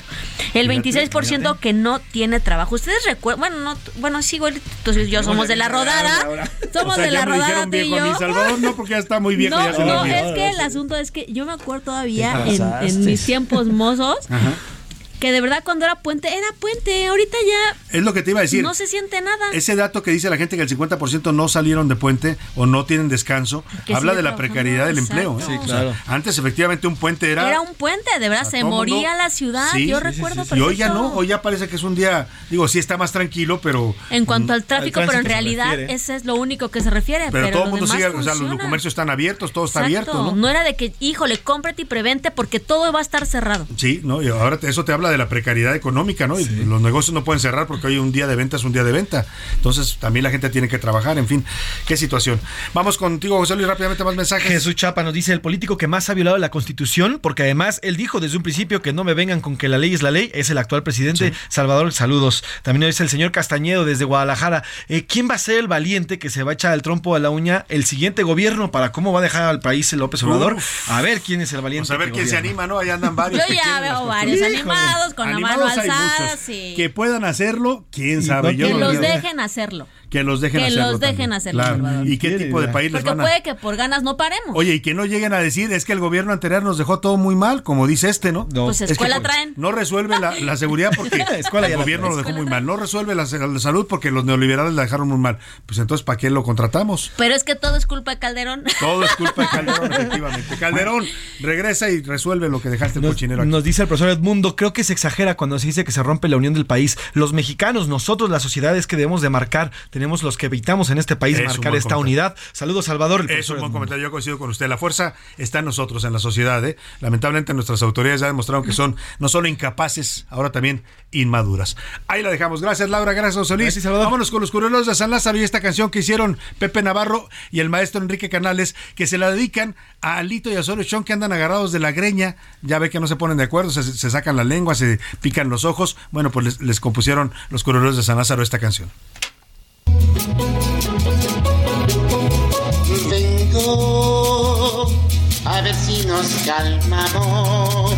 El Fíjate, 26% fíjate. que no tiene trabajo. Ustedes recuerdan, bueno, no, bueno, sí, y yo somos de la rodada. Somos O sea, de la rodada tú y yo. Salvador, no, porque ya está muy viejo. No, ya se le no, es que el asunto es que yo me acuerdo todavía en, en mis tiempos mozos Ajá. Que de verdad cuando era puente, era puente. Ahorita ya Es lo que te iba a decir. no se siente nada. Ese dato que dice la gente que el 50% no salieron de puente o no tienen descanso, Que habla de la precariedad del exacto. empleo. ¿eh? Sí, O sea, claro. antes efectivamente un puente era... Era un puente, de verdad, se mundo- moría la ciudad. Sí, yo sí, recuerdo sí, sí. Y hoy ya no, hoy ya parece que es un día, digo, sí está más tranquilo, pero... En cuanto al tráfico, pero en realidad ese es lo único que se refiere. Pero, Pero, todo el mundo sigue, o sea, los funciona. comercios están abiertos, todo está Exacto. abierto, ¿no? era de que, híjole, cómprate y prevente porque todo va a estar cerrado. Sí, ¿no? Y ahora te- eso te habla de la precariedad económica, ¿no? Y los negocios no pueden cerrar porque hoy un día de venta es un día de venta. Entonces también la gente tiene que trabajar, en fin, qué situación. Vamos contigo, José Luis, rápidamente más mensajes. Jesús Chapa nos dice el político que más ha violado la constitución, porque además él dijo desde un principio que no me vengan con que la ley es la ley, es el actual presidente Salvador, saludos. También nos dice el señor Castañedo desde Guadalajara, eh, ¿quién va a ser el valiente que se va a echar el trompo a la uña el siguiente gobierno para cómo va a dejar al país el López Obrador? Uf. A ver quién es el valiente. Vamos a ver quién se anima, ¿no? Ahí andan varios. Yo ya veo varios cosas. Animados con la mano Animados hay alzada. muchos. sí. Que puedan hacerlo, quién sabe. no Yo que no los dejen hacerlo. Que los dejen que hacerlo. los dejen también. hacerlo, Claro. Salvador. ¿Y qué Quiere, tipo de país les Porque van a.? puede que por ganas no paremos. Oye, y que no lleguen a decir es que el gobierno anterior nos dejó todo muy mal, como dice este, ¿no? No. Pues Es que, escuela pues, traen. No resuelve la, la seguridad porque Escuela el gobierno lo dejó muy mal. No resuelve la, la salud porque los neoliberales la dejaron muy mal. Pues entonces, ¿para qué lo contratamos? Pero es que todo es culpa de Calderón. Todo es culpa de Calderón, efectivamente. Calderón, regresa y resuelve lo que dejaste el Nos, cochinero aquí. nos dice el profesor Edmundo, creo que se exagera cuando se dice que se rompe la unión del país. Los mexicanos, nosotros, la sociedad es que debemos de marcar, tenemos los que evitamos en este país Es marcar esta comentario. unidad. Saludos, Salvador. el Es un buen comentario, yo coincido con usted. La fuerza está en nosotros, en la sociedad. ¿eh? Lamentablemente nuestras autoridades ya demostraron que son no solo incapaces, ahora también inmaduras. Ahí la dejamos. Gracias Laura, gracias Solís. Gracias. Vámonos con los curiosos de San Lázaro y esta canción que hicieron Pepe Navarro y el maestro Enrique Canales, que se la dedican a Alito y a Chong, que andan agarrados de la greña. Ya ve que no se ponen de acuerdo, se, se sacan la lengua, se pican los ojos. Bueno, pues les, les compusieron los curiosos de San Lázaro esta canción. Vengo a ver si nos calmamos.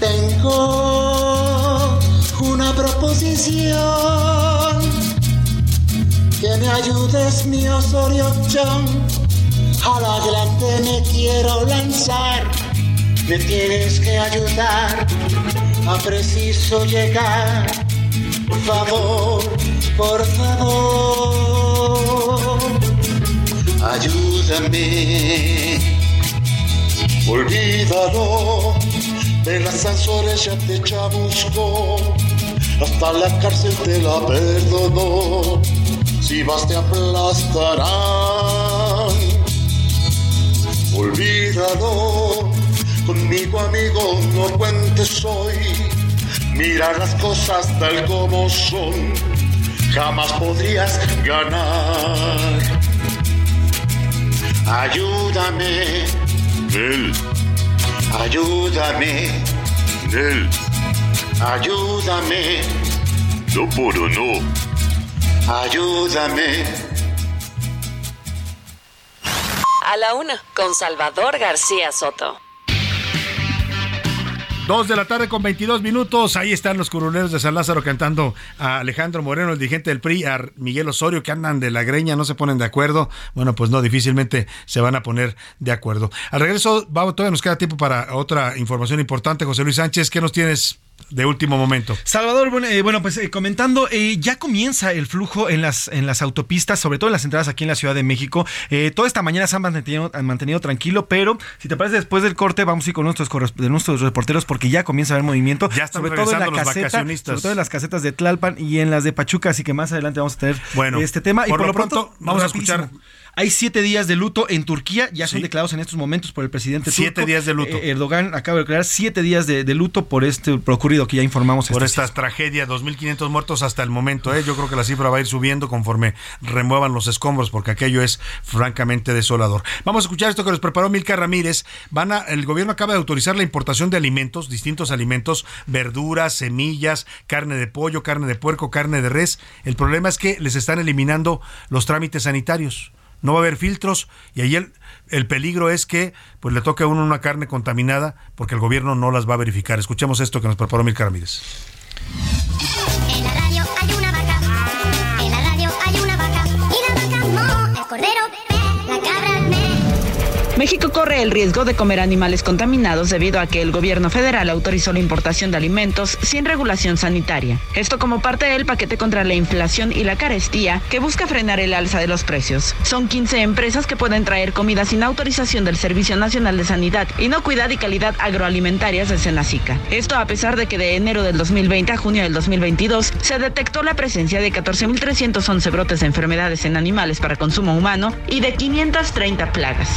Tengo una proposición. Que me ayudes, mi Osorio Chong. A la grande me quiero lanzar. Me tienes que ayudar. A preciso llegar. Por favor, por favor. Ayúdame. Olvídalo. De las Azores ya te chamuscó. Hasta la cárcel te la perdonó. Si vas te aplastarán. Olvídalo. Conmigo, amigo, no cuentes hoy. Mira las cosas tal como son. Jamás podrías ganar. Ayúdame. Él. Ayúdame. Él. Ayúdame. No puedo, no. Ayúdame. A la una, con Salvador García Soto. Dos de la tarde con 22 minutos. Ahí están los curuleros de San Lázaro cantando a Alejandro Moreno, el dirigente del PRI, a Miguel Osorio, que andan de la greña, no se ponen de acuerdo. Bueno, pues no, difícilmente se van a poner de acuerdo. Al regreso, vamos, todavía nos queda tiempo para otra información importante. José Luis Sánchez, ¿qué nos tienes de último momento? Salvador, bueno, eh, bueno, pues eh, comentando, eh, ya comienza el flujo en las, en las autopistas, sobre todo en las entradas aquí en la Ciudad de México. Toda esta mañana se han mantenido, han mantenido tranquilo, pero si te parece, después del corte vamos a ir con nuestros, de nuestros reporteros porque ya comienza a haber movimiento. Ya están sobre todo en la los caseta, vacacionistas. sobre todo en las casetas de Tlalpan y en las de Pachuca, así que más adelante vamos a tener Bueno, este tema. y por lo lo pronto, pronto, vamos a escuchar. Hay siete días de luto en Turquía, ya son Sí. declarados en estos momentos por el presidente Siete turco. días de luto. Eh, Erdogan acaba de declarar siete días de, de luto por este por ocurrido que ya informamos. Por este esta tragedia, 2.500 muertos hasta el momento. ¿eh? Yo creo que la cifra va a ir subiendo conforme remuevan los escombros, porque aquello es francamente desolador. Vamos a escuchar esto que nos preparó Milka Ramírez. Van a, el gobierno acaba de autorizar la importación de alimentos, distintos alimentos, verduras, semillas, carne de pollo, carne de puerco, carne de res. El problema es que les están eliminando los trámites sanitarios. No va a haber filtros y ahí el, el peligro es que pues le toque a uno una carne contaminada porque el gobierno no las va a verificar. Escuchemos esto que nos preparó Milka Ramírez. En la radio hay una vaca. En la radio hay una vaca. Cordero la. México corre el riesgo de comer animales contaminados debido a que el gobierno federal autorizó la importación de alimentos sin regulación sanitaria. Esto como parte del paquete contra la inflación y la carestía que busca frenar el alza de los precios. Son 15 empresas que pueden traer comida sin autorización del Servicio Nacional de Sanidad, Inocuidad y Calidad Agroalimentarias de Senacica. Esto a pesar de que de enero del 2020 a junio del 2022 se detectó la presencia de 14.311 brotes de enfermedades en animales para consumo humano y de 530 plagas.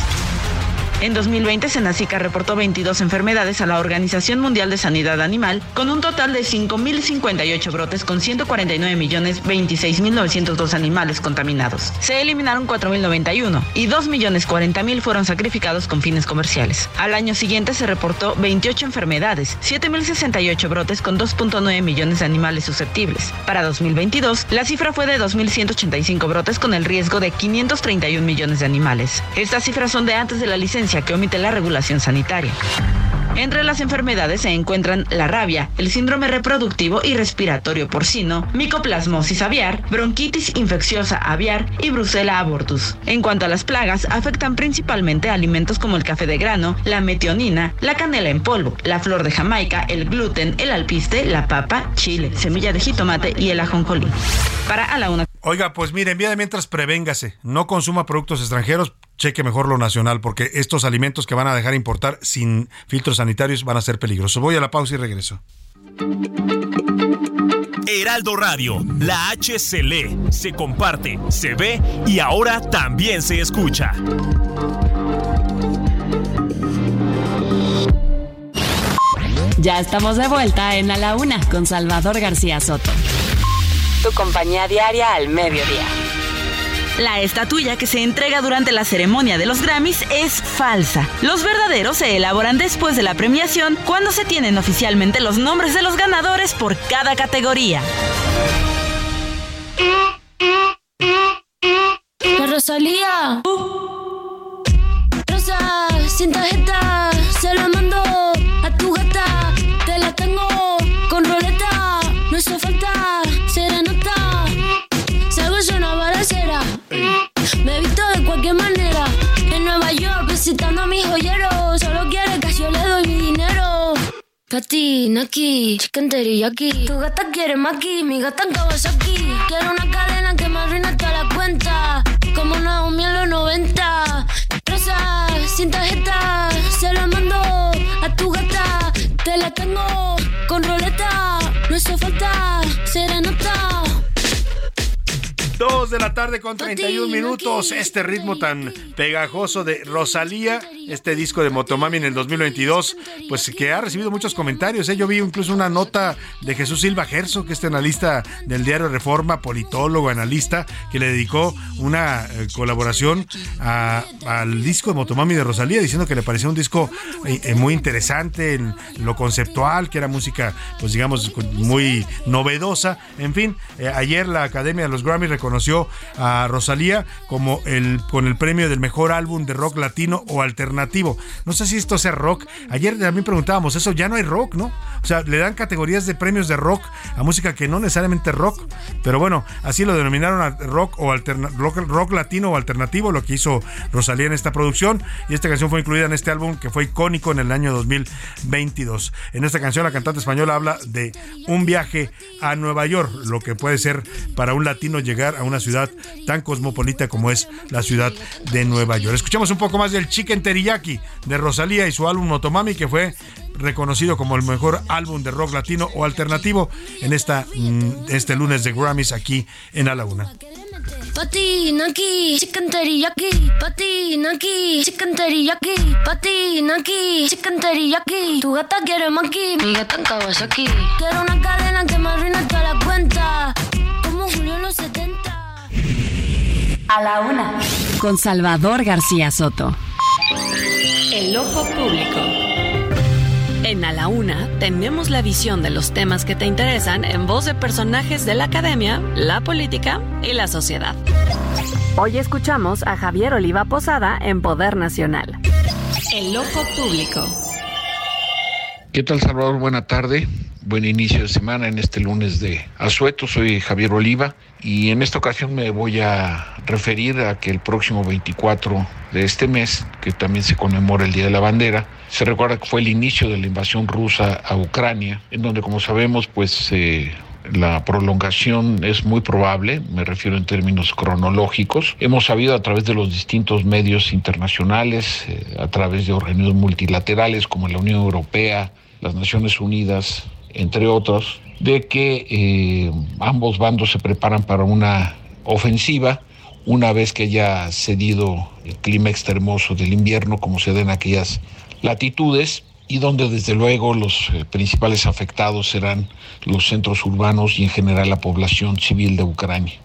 En 2020, Senacica reportó 22 enfermedades a la Organización Mundial de Sanidad Animal, con un total de 5.058 brotes con 149 millones 26.902 animales contaminados. Se eliminaron 4.091 y 2 millones 40 mil fueron sacrificados con fines comerciales. Al año siguiente se reportó 28 enfermedades, 7.068 brotes con 2.9 millones de animales susceptibles. Para 2022, la cifra fue de 2.185 brotes con el riesgo de 531 millones de animales. Estas cifras son de antes de la licencia que omite la regulación sanitaria. Entre las enfermedades se encuentran la rabia, el síndrome reproductivo y respiratorio porcino, micoplasmosis aviar, bronquitis infecciosa aviar y brucela abortus. En cuanto a las plagas, afectan principalmente alimentos como el café de grano, la metionina, la canela en polvo, la flor de Jamaica, el gluten, el alpiste, la papa, chile, semilla de jitomate y el ajonjolí. Para a la una. Oiga, pues mire, mientras prevéngase, no consuma productos extranjeros, cheque mejor lo nacional, porque estos alimentos que van a dejar importar sin filtros sanitarios van a ser peligrosos. Voy a la pausa y regreso. Heraldo Radio, la H se lee, se comparte, se ve y ahora también se escucha. Ya estamos de vuelta en A la Una con Salvador García Soto. Tu compañía diaria al mediodía. La estatuilla que se entrega durante la ceremonia de los Grammys es falsa. Los verdaderos se elaboran después de la premiación cuando se tienen oficialmente los nombres de los ganadores por cada categoría. La Rosalía. Rosa, sin tarjeta, naki, chicken teriyaki. Tu gata quiere maki, mi gata en Kawasaki. Quiero una cadena que me arruina toda la cuenta. Como Naomi en los 90. Rosa, sin tarjeta, 2 de la tarde con 31 minutos. Este ritmo tan pegajoso de Rosalía, este disco de Motomami en el 2022, pues que ha recibido muchos comentarios. ¿eh? Yo vi incluso una nota de Jesús Silva Gerso, que es este analista del diario Reforma, politólogo, analista, que le dedicó una eh, colaboración al disco de Motomami de Rosalía, diciendo que le parecía un disco eh, muy interesante en lo conceptual, que era música, pues digamos, muy novedosa. En fin, ayer la Academia de los Grammy reconoció a Rosalía como el con el premio del mejor álbum de rock latino o alternativo. No sé si esto sea rock. Ayer también preguntábamos, eso ya no hay rock, ¿no? O sea, le dan categorías de premios de rock a música que no necesariamente es rock, pero bueno, así lo denominaron rock o alterna- rock, rock latino o alternativo, lo que hizo Rosalía en esta producción y esta canción fue incluida en este álbum que fue icónico en el año 2022. En esta canción la cantante española habla de un viaje a Nueva York, lo que puede ser para un latino llegar a una ciudad tan cosmopolita como es la ciudad de Nueva York. Escuchamos un poco más del Chicken Teriyaki de Rosalía y su álbum Motomami que fue reconocido como el mejor álbum de rock latino o alternativo en esta mm, este lunes de Grammys aquí en A la Una. Patina aquí, chicken teriyaki. Patina aquí, chicken teriyaki. Patina aquí, chicken teriyaki. Tu gata quiere maki, mi gata en Kawasaki. Quiero una cadena que me arruine toda la cuenta. Como Julio en los 70. A la una. Con Salvador García Soto. El ojo público. En A la Una tenemos la visión de los temas que te interesan en voz de personajes de la academia, la política y la sociedad. Hoy escuchamos a Javier Oliva Posada en Poder Nacional. El ojo público. ¿Qué tal, Salvador? Buena tarde. Buen inicio de semana en este lunes de Asueto. Soy Javier Oliva y en esta ocasión me voy a referir a que el próximo 24 de este mes, que también se conmemora el Día de la Bandera, se recuerda que fue el inicio de la invasión rusa a Ucrania, en donde, como sabemos, pues eh, la prolongación es muy probable, me refiero en términos cronológicos. Hemos sabido a través de los distintos medios internacionales, eh, a través de organismos multilaterales como la Unión Europea, las Naciones Unidas, entre otros, de que eh, ambos bandos se preparan para una ofensiva una vez que haya cedido el clima extremoso del invierno, como se da en aquellas latitudes, y donde desde luego los eh, principales afectados serán los centros urbanos y en general la población civil de Ucrania.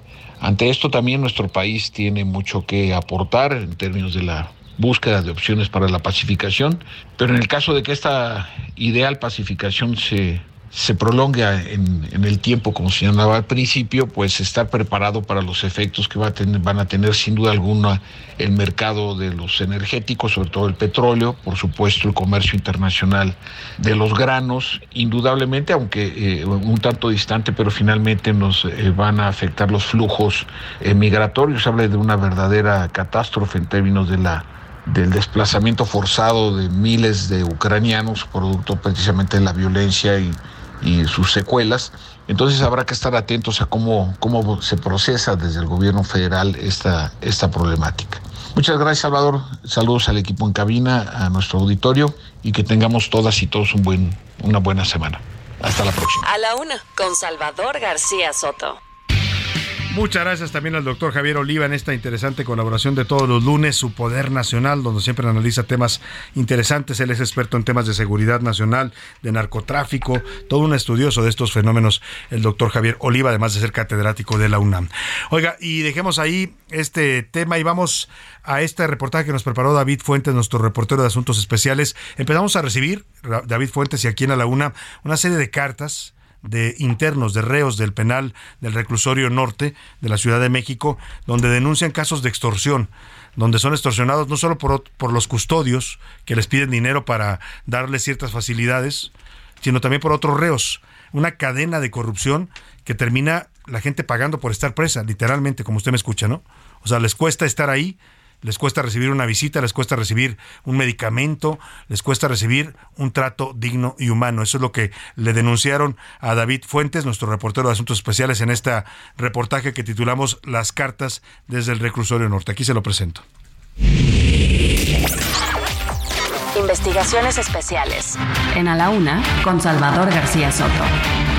Ante esto también nuestro país tiene mucho que aportar en términos de la búsqueda de opciones para la pacificación, pero en el caso de que esta ideal pacificación se, se prolongue en, el tiempo, como señalaba al principio, pues estar preparado para los efectos que va a tener, van a tener sin duda alguna el mercado de los energéticos, sobre todo el petróleo, por supuesto el comercio internacional de los granos, indudablemente, aunque eh, un tanto distante, pero finalmente nos eh, van a afectar los flujos eh, migratorios. Habla de una verdadera catástrofe en términos de la del desplazamiento forzado de miles de ucranianos, producto precisamente de la violencia y, y sus secuelas. Entonces habrá que estar atentos a cómo, cómo se procesa desde el gobierno federal esta, esta problemática. Muchas gracias, Salvador. Saludos al equipo en cabina, a nuestro auditorio y que tengamos todas y todos un buen, una buena semana. Hasta la próxima. A la una. Con Salvador García Soto. Muchas gracias también al doctor Javier Oliva en esta interesante colaboración de todos los lunes, su Poder Nacional, donde siempre analiza temas interesantes. Él es experto en temas de seguridad nacional, de narcotráfico, todo un estudioso de estos fenómenos, el doctor Javier Oliva, además de ser catedrático de la UNAM. Oiga, y dejemos ahí este tema y vamos a este reportaje que nos preparó David Fuentes, nuestro reportero de Asuntos Especiales. Empezamos a recibir, David Fuentes y aquí en la UNA, una serie de cartas de internos, de reos del penal del reclusorio norte de la Ciudad de México, donde denuncian casos de extorsión, donde son extorsionados no solo por, por los custodios que les piden dinero para darles ciertas facilidades, sino también por otros reos. Una cadena de corrupción que termina la gente pagando por estar presa, literalmente, como usted me escucha, ¿no? O sea, les cuesta estar ahí les cuesta recibir una visita, les cuesta recibir un medicamento, les cuesta recibir un trato digno y humano. Eso es lo que le denunciaron a David Fuentes, nuestro reportero de Asuntos Especiales, en este reportaje que titulamos Las cartas desde el reclusorio norte. Aquí se lo presento. Investigaciones especiales. En A la Una, con Salvador García Soto.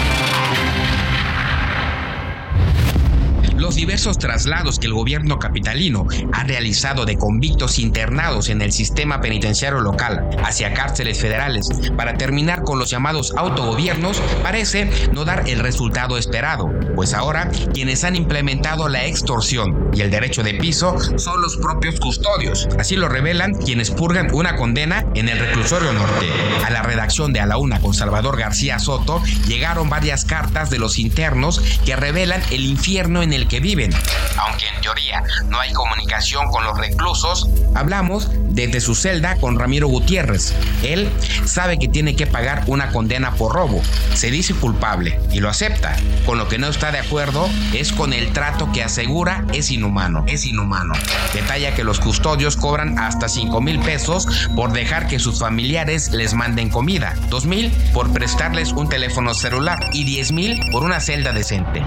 Los diversos traslados que el gobierno capitalino ha realizado de convictos internados en el sistema penitenciario local hacia cárceles federales para terminar con los llamados autogobiernos parece no dar el resultado esperado, pues ahora quienes han implementado la extorsión y el derecho de piso son los propios custodios. Así lo revelan quienes purgan una condena en el reclusorio norte. A la redacción de A la Una con Salvador García Soto llegaron varias cartas de los internos que revelan el infierno en el que viven. Aunque en teoría no hay comunicación con los reclusos, hablamos desde su celda con Ramiro Gutiérrez. Él sabe que tiene que pagar una condena por robo. Se dice culpable y lo acepta. Con lo que no está de acuerdo es con el trato que asegura es inhumano. Es inhumano. Detalla que los custodios cobran hasta 5 mil pesos por dejar que sus familiares les manden comida, 2 mil por prestarles un teléfono celular y 10 mil por una celda decente.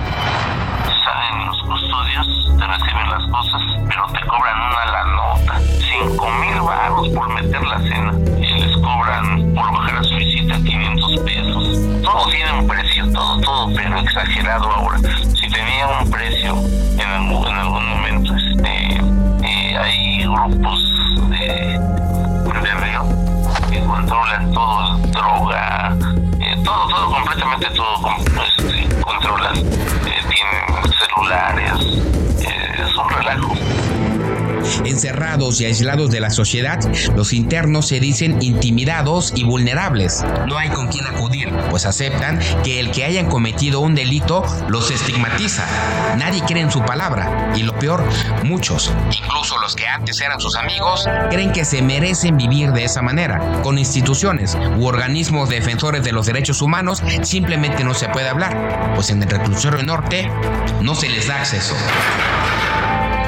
Saben los custodios, te reciben las cosas, pero te cobran una la nota. Cinco mil baros por meter la cena. Y les cobran por bajar a su visita 500 pesos. Todo tiene un precio, todo, todo, pero exagerado ahora. Si tenía un precio en algún, en algún momento, este, eh, hay grupos de, de río que controlan todo, droga, eh, todo, todo, completamente todo, este, controlan. Eh, celulares, eh, es un relajo. Encerrados y aislados de la sociedad, los internos se dicen intimidados y vulnerables. No hay con quién acudir, pues aceptan que el que hayan cometido un delito los estigmatiza. Nadie cree en su palabra y lo peor, muchos, incluso los que antes eran sus amigos, creen que se merecen vivir de esa manera. Con instituciones u organismos defensores de los derechos humanos simplemente no se puede hablar, pues en el reclusorio norte no se les da acceso.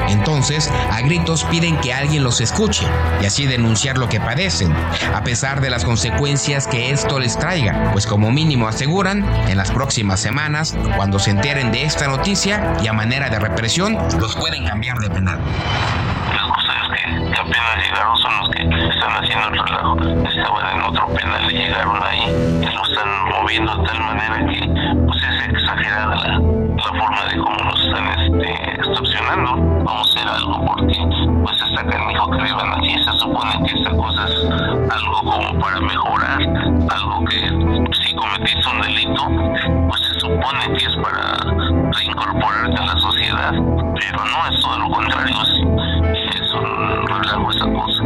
Entonces, a gritos piden que alguien los escuche y así denunciar lo que padecen, a pesar de las consecuencias que esto les traiga, pues como mínimo aseguran, en las próximas semanas, cuando se enteren de esta noticia y a manera de represión, los pueden cambiar de penal. Los que, que apenas llegaron son los que están haciendo el relajo. Estaban en otro penal y llegaron ahí y lo están moviendo de tal manera que pues es exagerada la, la forma de cómo nos están este. Vamos a hacer algo porque pues está canijo que vivan así. Se supone que esta cosa es algo como para mejorar, algo que si cometiste un delito, pues se supone que es para reincorporarte a la sociedad, pero no es todo lo contrario, es, un relajo esa cosa.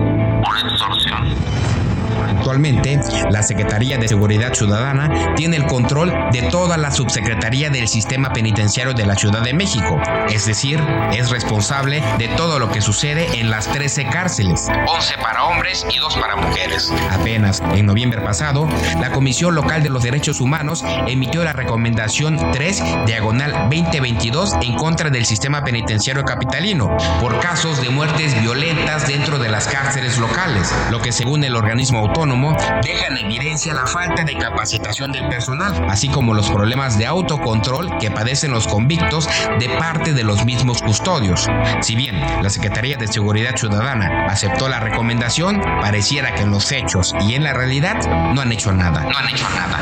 Actualmente, la Secretaría de Seguridad Ciudadana tiene el control de toda la subsecretaría del Sistema Penitenciario de la Ciudad de México, es decir, es responsable de todo lo que sucede en las 13 cárceles, 11 para hombres y 2 para mujeres. Apenas en noviembre pasado, la Comisión Local de los Derechos Humanos emitió la recomendación 3 diagonal 2022 en contra del sistema penitenciario capitalino por casos de muertes violentas dentro de las cárceles locales, lo que según el organismo autónomo deja en evidencia la falta de capacitación del personal, así como los problemas de autocontrol que padecen los convictos de parte de los mismos custodios. Si bien la Secretaría de Seguridad Ciudadana aceptó la recomendación, pareciera que en los hechos y en la realidad no han hecho nada. No han hecho nada.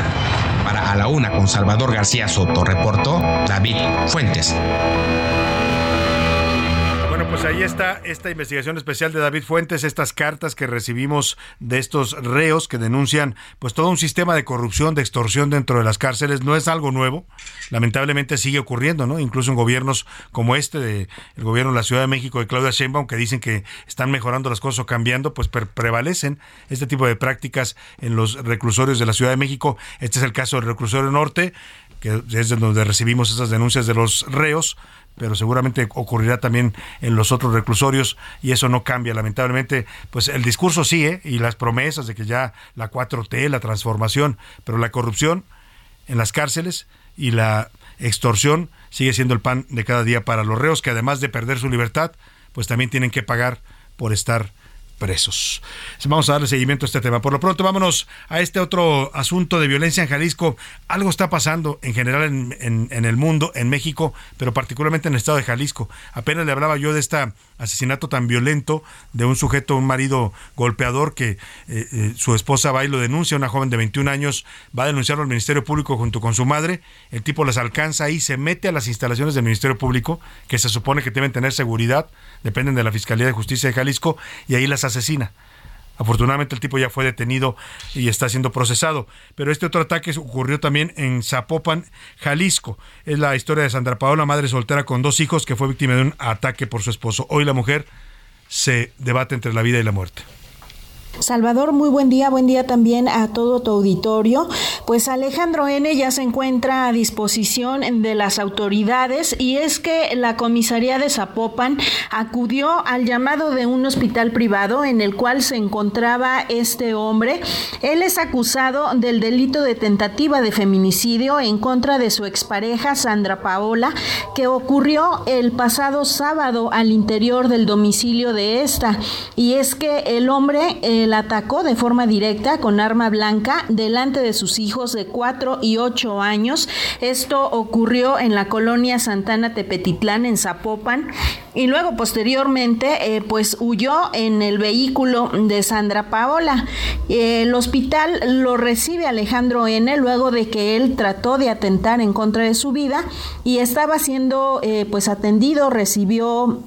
Para A la Una con Salvador García Soto, reportó David Fuentes. Bueno, pues ahí está esta investigación especial de David Fuentes, estas cartas que recibimos de estos reos que denuncian pues todo un sistema de corrupción, de extorsión dentro de las cárceles. No es algo nuevo, lamentablemente sigue ocurriendo, ¿no? Incluso en gobiernos como este, de, el gobierno de la Ciudad de México de Claudia Sheinbaum, que dicen que están mejorando las cosas o cambiando, pues pre- prevalecen este tipo de prácticas en los reclusorios de la Ciudad de México. Este es el caso del reclusorio norte, que es de donde recibimos esas denuncias de los reos pero seguramente ocurrirá también en los otros reclusorios y eso no cambia lamentablemente pues el discurso sí ¿eh? y las promesas de que ya la 4T la transformación pero la corrupción en las cárceles y la extorsión sigue siendo el pan de cada día para los reos que además de perder su libertad pues también tienen que pagar por estar presos. Vamos a darle seguimiento a este tema. Por lo pronto, vámonos a este otro asunto de violencia en Jalisco. Algo está pasando en general en, en- el mundo, en México, pero particularmente en el estado de Jalisco. Apenas le hablaba yo de este asesinato tan violento de un sujeto, un marido golpeador que eh, eh, su esposa va y lo denuncia, una joven de 21 años va a denunciarlo al Ministerio Público junto con su madre. El tipo las alcanza y se mete a las instalaciones del Ministerio Público, que se supone que deben tener seguridad, dependen de la Fiscalía de Justicia de Jalisco, y ahí las asesina. Afortunadamente el tipo ya fue detenido y está siendo procesado. Pero este otro ataque ocurrió también en Zapopan, Jalisco. Es la historia de Sandra Paola, madre soltera con dos hijos, que fue víctima de un ataque por su esposo. Hoy la mujer se debate entre la vida y la muerte. Salvador, muy buen día, buen día también a todo tu auditorio. Pues Alejandro N ya se encuentra a disposición de las autoridades y es que la comisaría de Zapopan acudió al llamado de un hospital privado en el cual se encontraba este hombre. Él es acusado del delito de tentativa de feminicidio en contra de su expareja Sandra Paola, que ocurrió el pasado sábado al interior del domicilio de esta. Y es que el hombre eh, la atacó de forma directa con arma blanca delante de sus hijos de 4 y 8 años. Esto ocurrió en la colonia Santana Tepetitlán en Zapopan y luego posteriormente eh, pues huyó en el vehículo de Sandra Paola. Eh, el hospital lo recibe Alejandro N luego de que él trató de atentar en contra de su vida y estaba siendo eh, pues atendido, recibió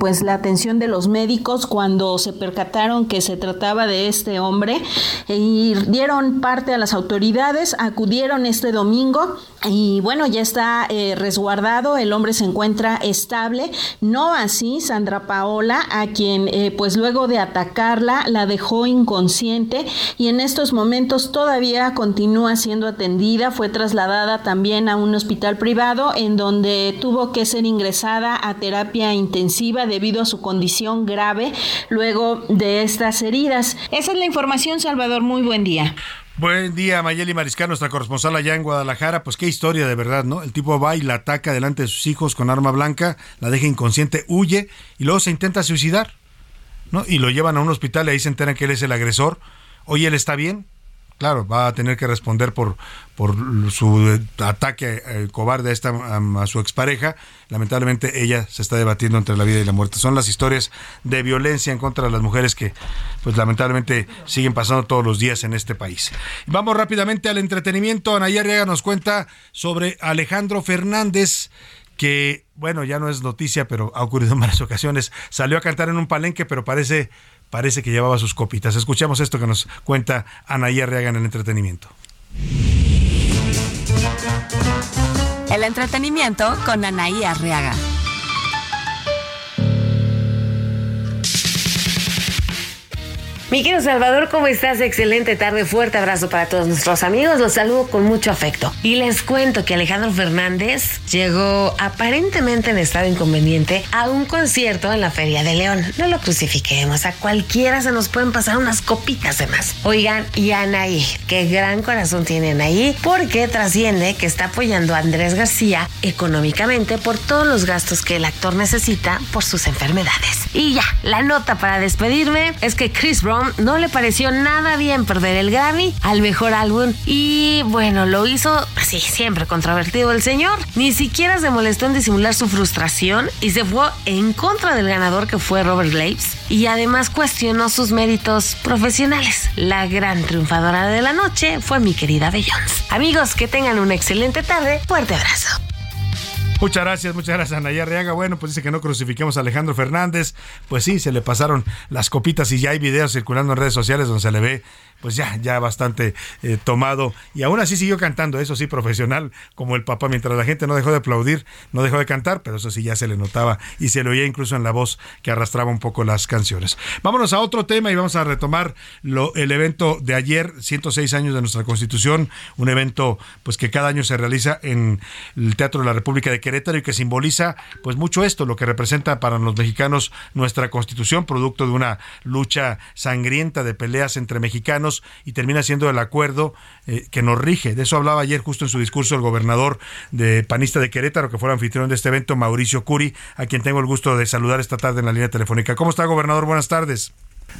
pues la atención de los médicos cuando se percataron que se trataba de este hombre y dieron parte a las autoridades, acudieron este domingo y bueno, ya está eh, resguardado, el hombre se encuentra estable, no así Sandra Paola, a quien eh, pues luego de atacarla la dejó inconsciente y en estos momentos todavía continúa siendo atendida, fue trasladada también a un hospital privado en donde tuvo que ser ingresada a terapia intensiva debido a su condición grave luego de estas heridas. Esa es la información, Salvador, muy buen día. Buen día, Mayeli Mariscal, nuestra corresponsal allá en Guadalajara. Pues qué historia de verdad, ¿no? El tipo va y la ataca delante de sus hijos con arma blanca, la deja inconsciente, huye y luego se intenta suicidar, ¿no? Y lo llevan a un hospital y ahí se enteran que él es el agresor. Oye, ¿él está bien? Claro, va a tener que responder por, por su eh, ataque eh, cobarde a, esta, a, su expareja. Lamentablemente ella se está debatiendo entre la vida y la muerte. Son las historias de violencia en contra de las mujeres que, pues lamentablemente, siguen pasando todos los días en este país. Vamos rápidamente al entretenimiento. Anaya Arriaga nos cuenta sobre Alejandro Fernández que, bueno, ya no es noticia, pero ha ocurrido en varias ocasiones. Salió a cantar en un palenque, pero parece parece que llevaba sus copitas. Escuchamos esto que nos cuenta Anaí Arriaga en el entretenimiento. El entretenimiento con Anaí Arriaga. Mi querido Salvador, ¿cómo estás? Excelente tarde, fuerte abrazo para todos nuestros amigos, los saludo con mucho afecto. Y les cuento que Alejandro Fernández llegó aparentemente en estado inconveniente a un concierto en la Feria de León. No lo crucifiquemos, a cualquiera se nos pueden pasar unas copitas de más. Oigan, y Anaí, qué gran corazón tiene Anaí, porque trasciende que está apoyando a Andrés García económicamente por todos los gastos que el actor necesita por sus enfermedades. Y ya, la nota para despedirme es que Chris Brown no le pareció nada bien perder el Grammy al mejor álbum y bueno, lo hizo así, siempre controvertido el señor. Ni siquiera se molestó en disimular su frustración y se fue en contra del ganador que fue Robert Graves y además cuestionó sus méritos profesionales. La gran triunfadora de la noche fue mi querida Beyoncé. Amigos, que tengan una excelente tarde. Fuerte abrazo. Muchas gracias, muchas gracias, Anaya Arriaga. Bueno, pues dice que no crucifiquemos a Alejandro Fernández. Pues sí, se le pasaron las copitas y ya hay videos circulando en redes sociales donde se le ve, pues ya, ya bastante eh, tomado. Y aún así siguió cantando, eso sí, profesional, como el papá. Mientras la gente no dejó de aplaudir, no dejó de cantar, pero eso sí ya se le notaba y se le oía incluso en la voz que arrastraba un poco las canciones. Vámonos a otro tema y vamos a retomar lo, el evento de ayer, 106 años de nuestra Constitución, un evento pues que cada año se realiza en el Teatro de la República de Querétaro y que simboliza pues mucho esto, lo que representa para los mexicanos nuestra constitución, producto de una lucha sangrienta de peleas entre mexicanos y termina siendo el acuerdo eh, que nos rige. De eso hablaba ayer justo en su discurso el gobernador de panista de Querétaro, que fue anfitrión de este evento, Mauricio Curi, a quien tengo el gusto de saludar esta tarde en la línea telefónica. ¿Cómo está, gobernador? Buenas tardes.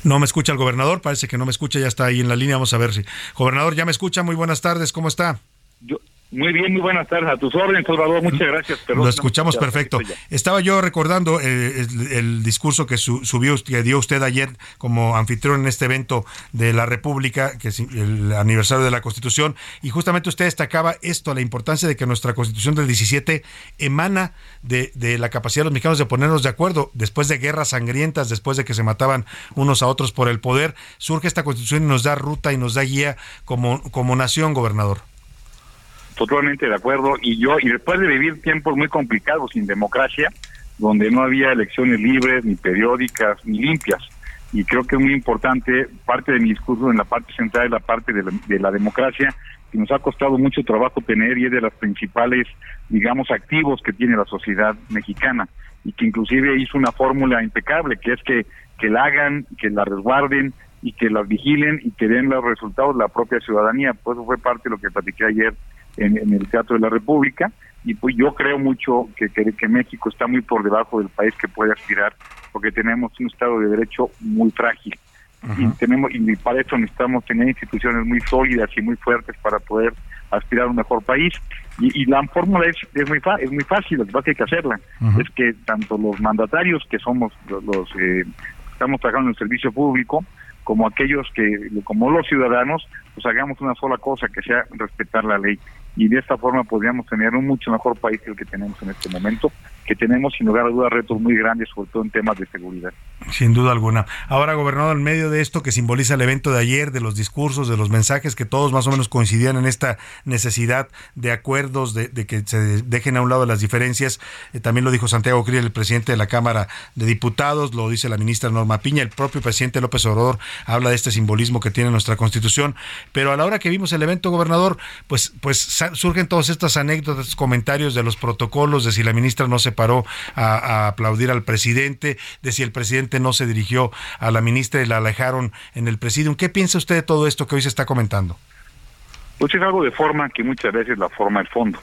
No me escucha el gobernador, parece que no me escucha, ya está ahí en la línea, vamos a ver si. Gobernador, ya me escucha, muy buenas tardes, ¿cómo está? Yo, muy bien, muy buenas tardes. A tus órdenes, Salvador. Muchas gracias. Perdón, Lo escuchamos perfecto. Estaba yo recordando eh, el, el discurso que su- subió, que dio usted ayer como anfitrión en este evento de la República, que es el aniversario de la Constitución, y justamente usted destacaba esto, la importancia de que nuestra Constitución del 17 emana de, de la capacidad de los mexicanos de ponernos de acuerdo. Después de guerras sangrientas, después de que se mataban unos a otros por el poder, surge esta Constitución y nos da ruta y nos da guía como, como nación, gobernador. Totalmente de acuerdo. Y yo, y después de vivir tiempos muy complicados sin democracia, donde no había elecciones libres, ni periódicas, ni limpias. Y creo que es muy importante, parte de mi discurso en la parte central es la parte de la, de la democracia, que nos ha costado mucho trabajo tener y es de los principales, digamos, activos que tiene la sociedad mexicana. Y que inclusive hizo una fórmula impecable, que es que, que la hagan, que la resguarden y que las vigilen y que den los resultados la propia ciudadanía. Pues eso fue parte de lo que platiqué ayer en, en el Teatro de la República y pues yo creo mucho que, que, que México está muy por debajo del país que puede aspirar porque tenemos un Estado de Derecho muy frágil. Y tenemos y para eso necesitamos tener instituciones muy sólidas y muy fuertes para poder aspirar a un mejor país. Y, y la fórmula es, es muy fa- es muy fácil lo que pasa que hay que hacerla. Es que tanto los mandatarios que somos los, los, eh, estamos trabajando en el servicio público como aquellos que como los ciudadanos pues hagamos una sola cosa que sea respetar la ley y de esta forma podríamos tener un mucho mejor país que el que tenemos en este momento que tenemos sin lugar a dudas retos muy grandes sobre todo en temas de seguridad Sin duda alguna. Ahora, gobernador, en medio de esto que simboliza el evento de ayer, de los discursos, de los mensajes que todos más o menos coincidían en esta necesidad de acuerdos, de, que se dejen a un lado las diferencias, eh, también lo dijo Santiago Krill, el presidente de la Cámara de Diputados, lo dice la ministra Norma Piña, el propio presidente López Obrador habla de este simbolismo que tiene nuestra Constitución, pero a la hora que vimos el evento, gobernador, pues, pues surgen todas estas anécdotas, comentarios de los protocolos, de si la ministra no se paró a, a aplaudir al presidente, de si el presidente no se dirigió a la ministra y la alejaron en el presidium. ¿Qué piensa usted de todo esto que hoy se está comentando? pues es algo de forma que muchas veces la forma el fondo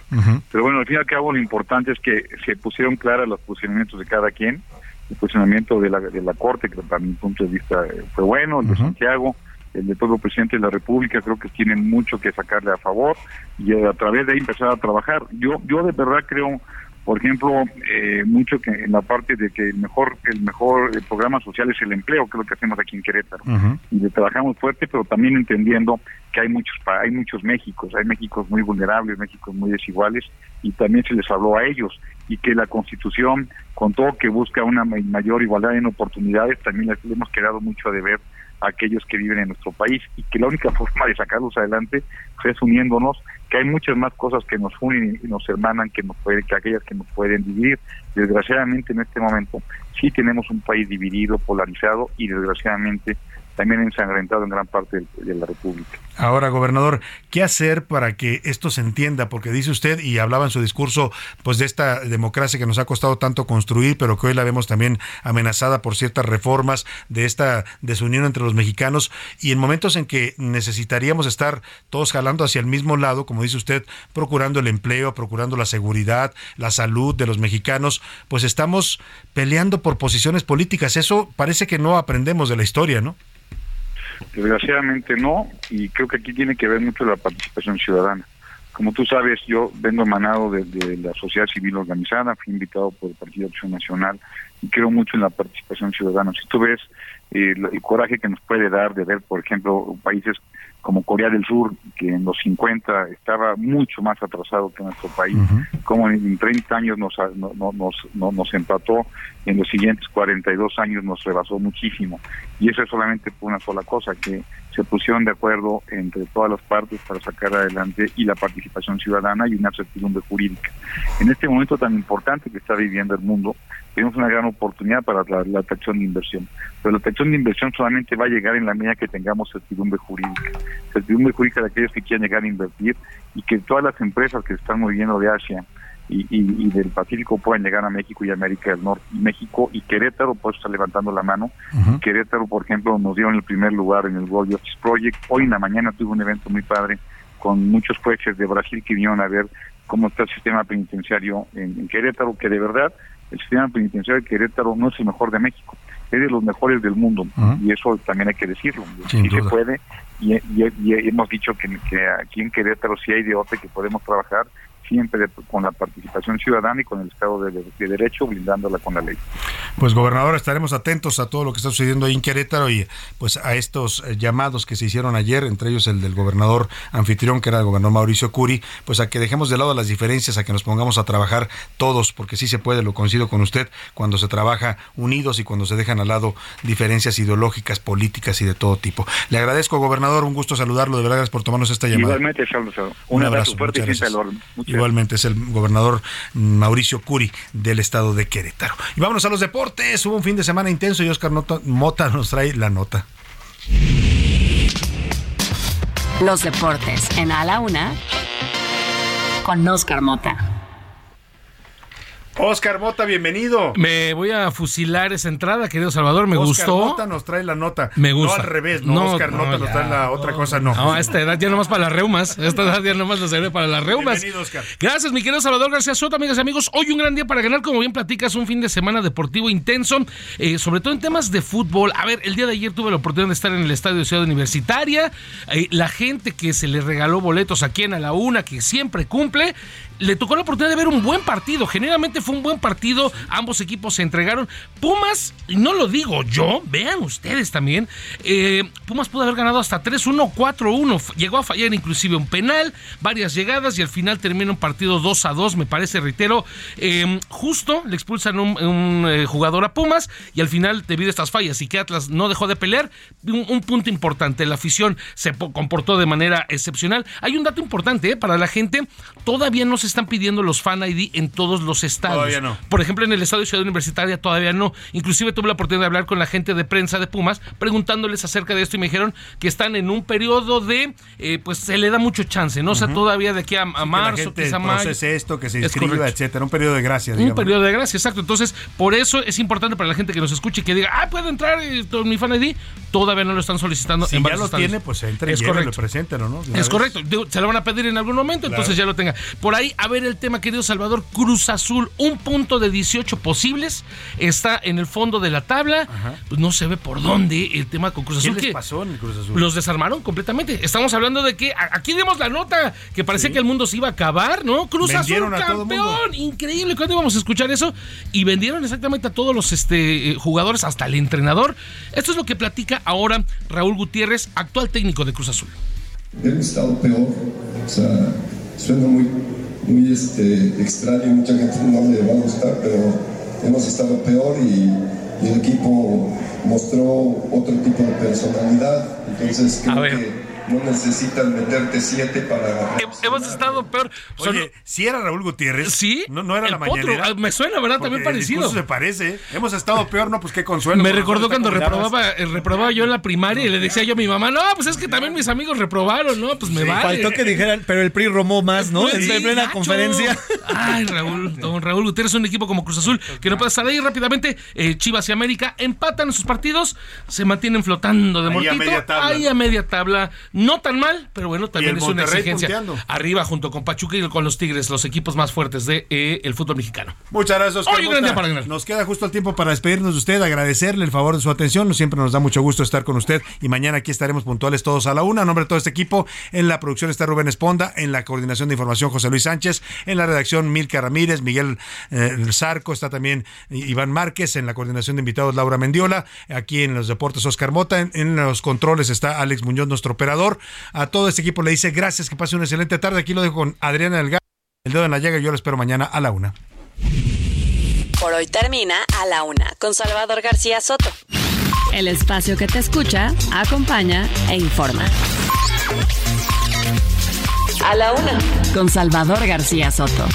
Pero bueno, al fin y al cabo lo importante es que se pusieron claras los posicionamientos de cada quien. El posicionamiento de la, de la Corte, que para mi punto de vista eh, fue bueno, el de Santiago, el del propio presidente de la República, creo que tienen mucho que sacarle a favor y a través de ahí empezar a trabajar. Yo, yo de verdad creo, por ejemplo, eh, mucho que en la parte de que el mejor, el mejor eh, programa social es el empleo, que es lo que hacemos aquí en Querétaro. Y le trabajamos fuerte, pero también entendiendo que hay muchos hay muchos Méxicos, hay Méxicos muy vulnerables, Méxicos muy desiguales y también se les habló a ellos. Y que la Constitución, con todo que busca una ma- mayor igualdad en oportunidades, también les- le hemos quedado mucho a deber a aquellos que viven en nuestro país y que la única forma de sacarlos adelante pues, es uniéndonos, que hay muchas más cosas que nos unen y nos hermanan que nos pueden, que aquellas que nos pueden dividir. Desgraciadamente en este momento sí tenemos un país dividido, polarizado y desgraciadamente también ensangrentado en gran parte de la República. Ahora, gobernador, ¿qué hacer para que esto se entienda? Porque dice usted, y hablaba en su discurso, pues de esta democracia que nos ha costado tanto construir, pero que hoy la vemos también amenazada por ciertas reformas, de esta desunión entre los mexicanos, y en momentos en que necesitaríamos estar todos jalando hacia el mismo lado, como dice usted, procurando el empleo, procurando la seguridad, la salud de los mexicanos, pues estamos peleando por posiciones políticas. Eso parece que no aprendemos de la historia, ¿no? Desgraciadamente no, y creo que aquí tiene que ver mucho la participación ciudadana. Como tú sabes, yo vengo emanado de, de la sociedad civil organizada, fui invitado por el Partido Acción Nacional y creo mucho en la participación ciudadana. Si tú ves eh, el, coraje que nos puede dar de ver, por ejemplo, países como Corea del Sur, que en los 50 estaba mucho más atrasado que nuestro país, como en, en 30 años nos, no- no- nos, no- nos empató, en los siguientes 42 años nos rebasó muchísimo. Y eso es solamente por una sola cosa, que se pusieron de acuerdo entre todas las partes para sacar adelante y la participación ciudadana y una certidumbre jurídica. En este momento tan importante que está viviendo el mundo, tenemos una gran oportunidad para la, la atracción de inversión. Pero la atracción de inversión solamente va a llegar en la medida que tengamos certidumbre jurídica. Certidumbre jurídica de aquellos que quieran llegar a invertir y que todas las empresas que están moviendo de Asia y, y- y del Pacífico puedan llegar a México y América del Norte. México y Querétaro, pues está levantando la mano. Querétaro, por ejemplo, nos dio en el primer lugar en el World Justice Project. Hoy en la mañana tuve un evento muy padre con muchos jueces de Brasil que vinieron a ver cómo está el sistema penitenciario en, en Querétaro, que de verdad el sistema penitenciario de Querétaro no es el mejor de México, es de los mejores del mundo y eso también hay que decirlo. Sin sí se puede y, y- y hemos dicho que, que aquí en Querétaro sí hay de otra que podemos trabajar siempre de- con la participación ciudadana y con el Estado de, de Derecho, blindándola con la ley. Pues gobernador, estaremos atentos a todo lo que está sucediendo ahí en Querétaro y pues a estos eh, llamados que se hicieron ayer, entre ellos el del gobernador anfitrión, que era el gobernador Mauricio Curi, pues a que dejemos de lado las diferencias, a que nos pongamos a trabajar todos, porque sí se puede, lo coincido con usted, cuando se trabaja unidos y cuando se dejan al lado diferencias ideológicas, políticas y de todo tipo. Le agradezco, gobernador, un gusto saludarlo, de verdad, gracias por tomarnos esta llamada. Igualmente, Charles, un, abrazo fuerte y muchas siempre al gracias. Igualmente es el gobernador Mauricio Curi del estado de Querétaro. Y vámonos a los deportes. Hubo un fin de semana intenso y Oscar Nota- Mota nos trae la nota. Los deportes en A la Una con Oscar Mota. Oscar Mota, bienvenido. Me voy a fusilar esa entrada, querido Salvador. Me Oscar gustó. Mota nos trae la nota. Me gusta. No al revés, no, Oscar no, nos trae la otra cosa, no. No, a esta edad ya nomás para las reumas. A esta edad ya nomás lo seré para las reumas. Bienvenido, Oscar. Gracias, mi querido Salvador García Soto, amigas y amigos. Hoy un gran día para ganar, como bien platicas, un fin de semana deportivo intenso, eh, sobre todo en temas de fútbol. A ver, el día de ayer tuve la oportunidad de estar en el Estadio de Ciudad Universitaria. Eh, la gente que se le regaló boletos aquí en A la Una, que siempre cumple, le tocó la oportunidad de ver un buen partido. Generalmente fue un buen partido. Ambos equipos se entregaron. Pumas, y no lo digo yo, vean ustedes también. eh, Pumas pudo haber ganado hasta 3-1, 4-1. F- Llegó a fallar inclusive un penal, varias llegadas y al final termina un partido 2-2, me parece, reitero. eh, justo le expulsan un, eh, jugador a Pumas y al final, debido a estas fallas y que Atlas no dejó de pelear, un, un punto importante. La afición se po- comportó de manera excepcional. Hay un dato importante eh, para la gente. Todavía no se están pidiendo los fan ID en todos los estadios. Todavía no. Por ejemplo, en el estadio Ciudad Universitaria todavía no. Inclusive tuve la oportunidad de hablar con la gente de prensa de Pumas preguntándoles acerca de esto y me dijeron que están en un periodo de, eh, pues se le da mucho chance, ¿no? O sea, todavía de aquí a, a Que la marzo, gente mayo. esto, que se inscriba, etcétera. Un periodo de gracia, Un digamos. periodo de gracia, exacto. Entonces, por eso es importante para la gente que nos escuche y que diga, ah, puedo entrar eh, con mi fan ID. Todavía no lo están solicitando Si en ya lo tiene, pues entre y lo preséntelo, ¿no? De una Es vez. correcto. Se lo van a pedir en algún momento, Claro. entonces ya lo tenga. Por ahí, a ver el tema, querido Salvador. Cruz Azul, un punto de 18 posibles. Está en el fondo de la tabla. Pues no se ve por dónde el tema con Cruz ¿Qué Azul. les que pasó en el Cruz Azul? Los desarmaron completamente. Estamos hablando de que aquí dimos la nota que parecía que el mundo se iba a acabar, ¿no? Cruz Vendieron Azul a todo mundo. campeón, increíble. ¿Cuándo íbamos a escuchar eso? Y vendieron exactamente a todos los este, eh, jugadores, hasta el entrenador. Esto es lo que platica ahora Raúl Gutiérrez, actual técnico de Cruz Azul. Hemos estado peor, o sea, suena muy, muy este, extraño, mucha gente no le va a gustar, pero hemos estado peor y, y el equipo mostró otro tipo de personalidad, entonces creo que no necesitan meterte siete para... Hemos estado peor. Oye, si era Raúl Gutiérrez. Sí. No, no era El la potro. mañanera. Ah, me suena, ¿verdad? También Porque parecido. se parece. ¿eh? Hemos estado peor, no, pues qué consuelo. Me recordó cuando reprobaba, eh, reprobaba yo en la primaria y le decía yo a mi mamá, no, pues es que también mis amigos reprobaron, ¿no? Pues me vale. Faltó que dijeran, pero el PRI romó más, ¿no? Sí, en plena gacho. conferencia. Ay, Raúl, don Raúl Gutiérrez, un equipo como Cruz Azul que no puede estar ahí rápidamente. eh, Chivas y América empatan sus partidos, se mantienen flotando de Ahí a media tabla. Ahí a media tabla. No tan mal, pero bueno, también es una Monterrey exigencia. punteando. Arriba junto con Pachuca y con los Tigres, los equipos más fuertes del de, eh, el fútbol mexicano. Muchas gracias, Oscar. Hoy un gran día para ganar. Nos queda justo el tiempo para despedirnos de usted, agradecerle el favor de su atención. Siempre nos da mucho gusto estar con usted y mañana aquí estaremos puntuales todos a la una. A nombre de todo este equipo, en la producción está Rubén Esponda, en la coordinación de información José Luis Sánchez, en la redacción Milka Ramírez, Miguel eh, Zarco, está también Iván Márquez, en la coordinación de invitados Laura Mendiola, aquí en los deportes Oscar Mota, en, en los controles está Alex Muñoz, nuestro operador. A todo este equipo le dice gracias, que pase una excelente tarde. Aquí lo dejo con Adriana Delgado, el dedo en la llaga. y Yo lo espero mañana a la una. Por hoy termina A la Una con Salvador García Soto. El espacio que te escucha, acompaña e informa. A la Una con Salvador García Soto.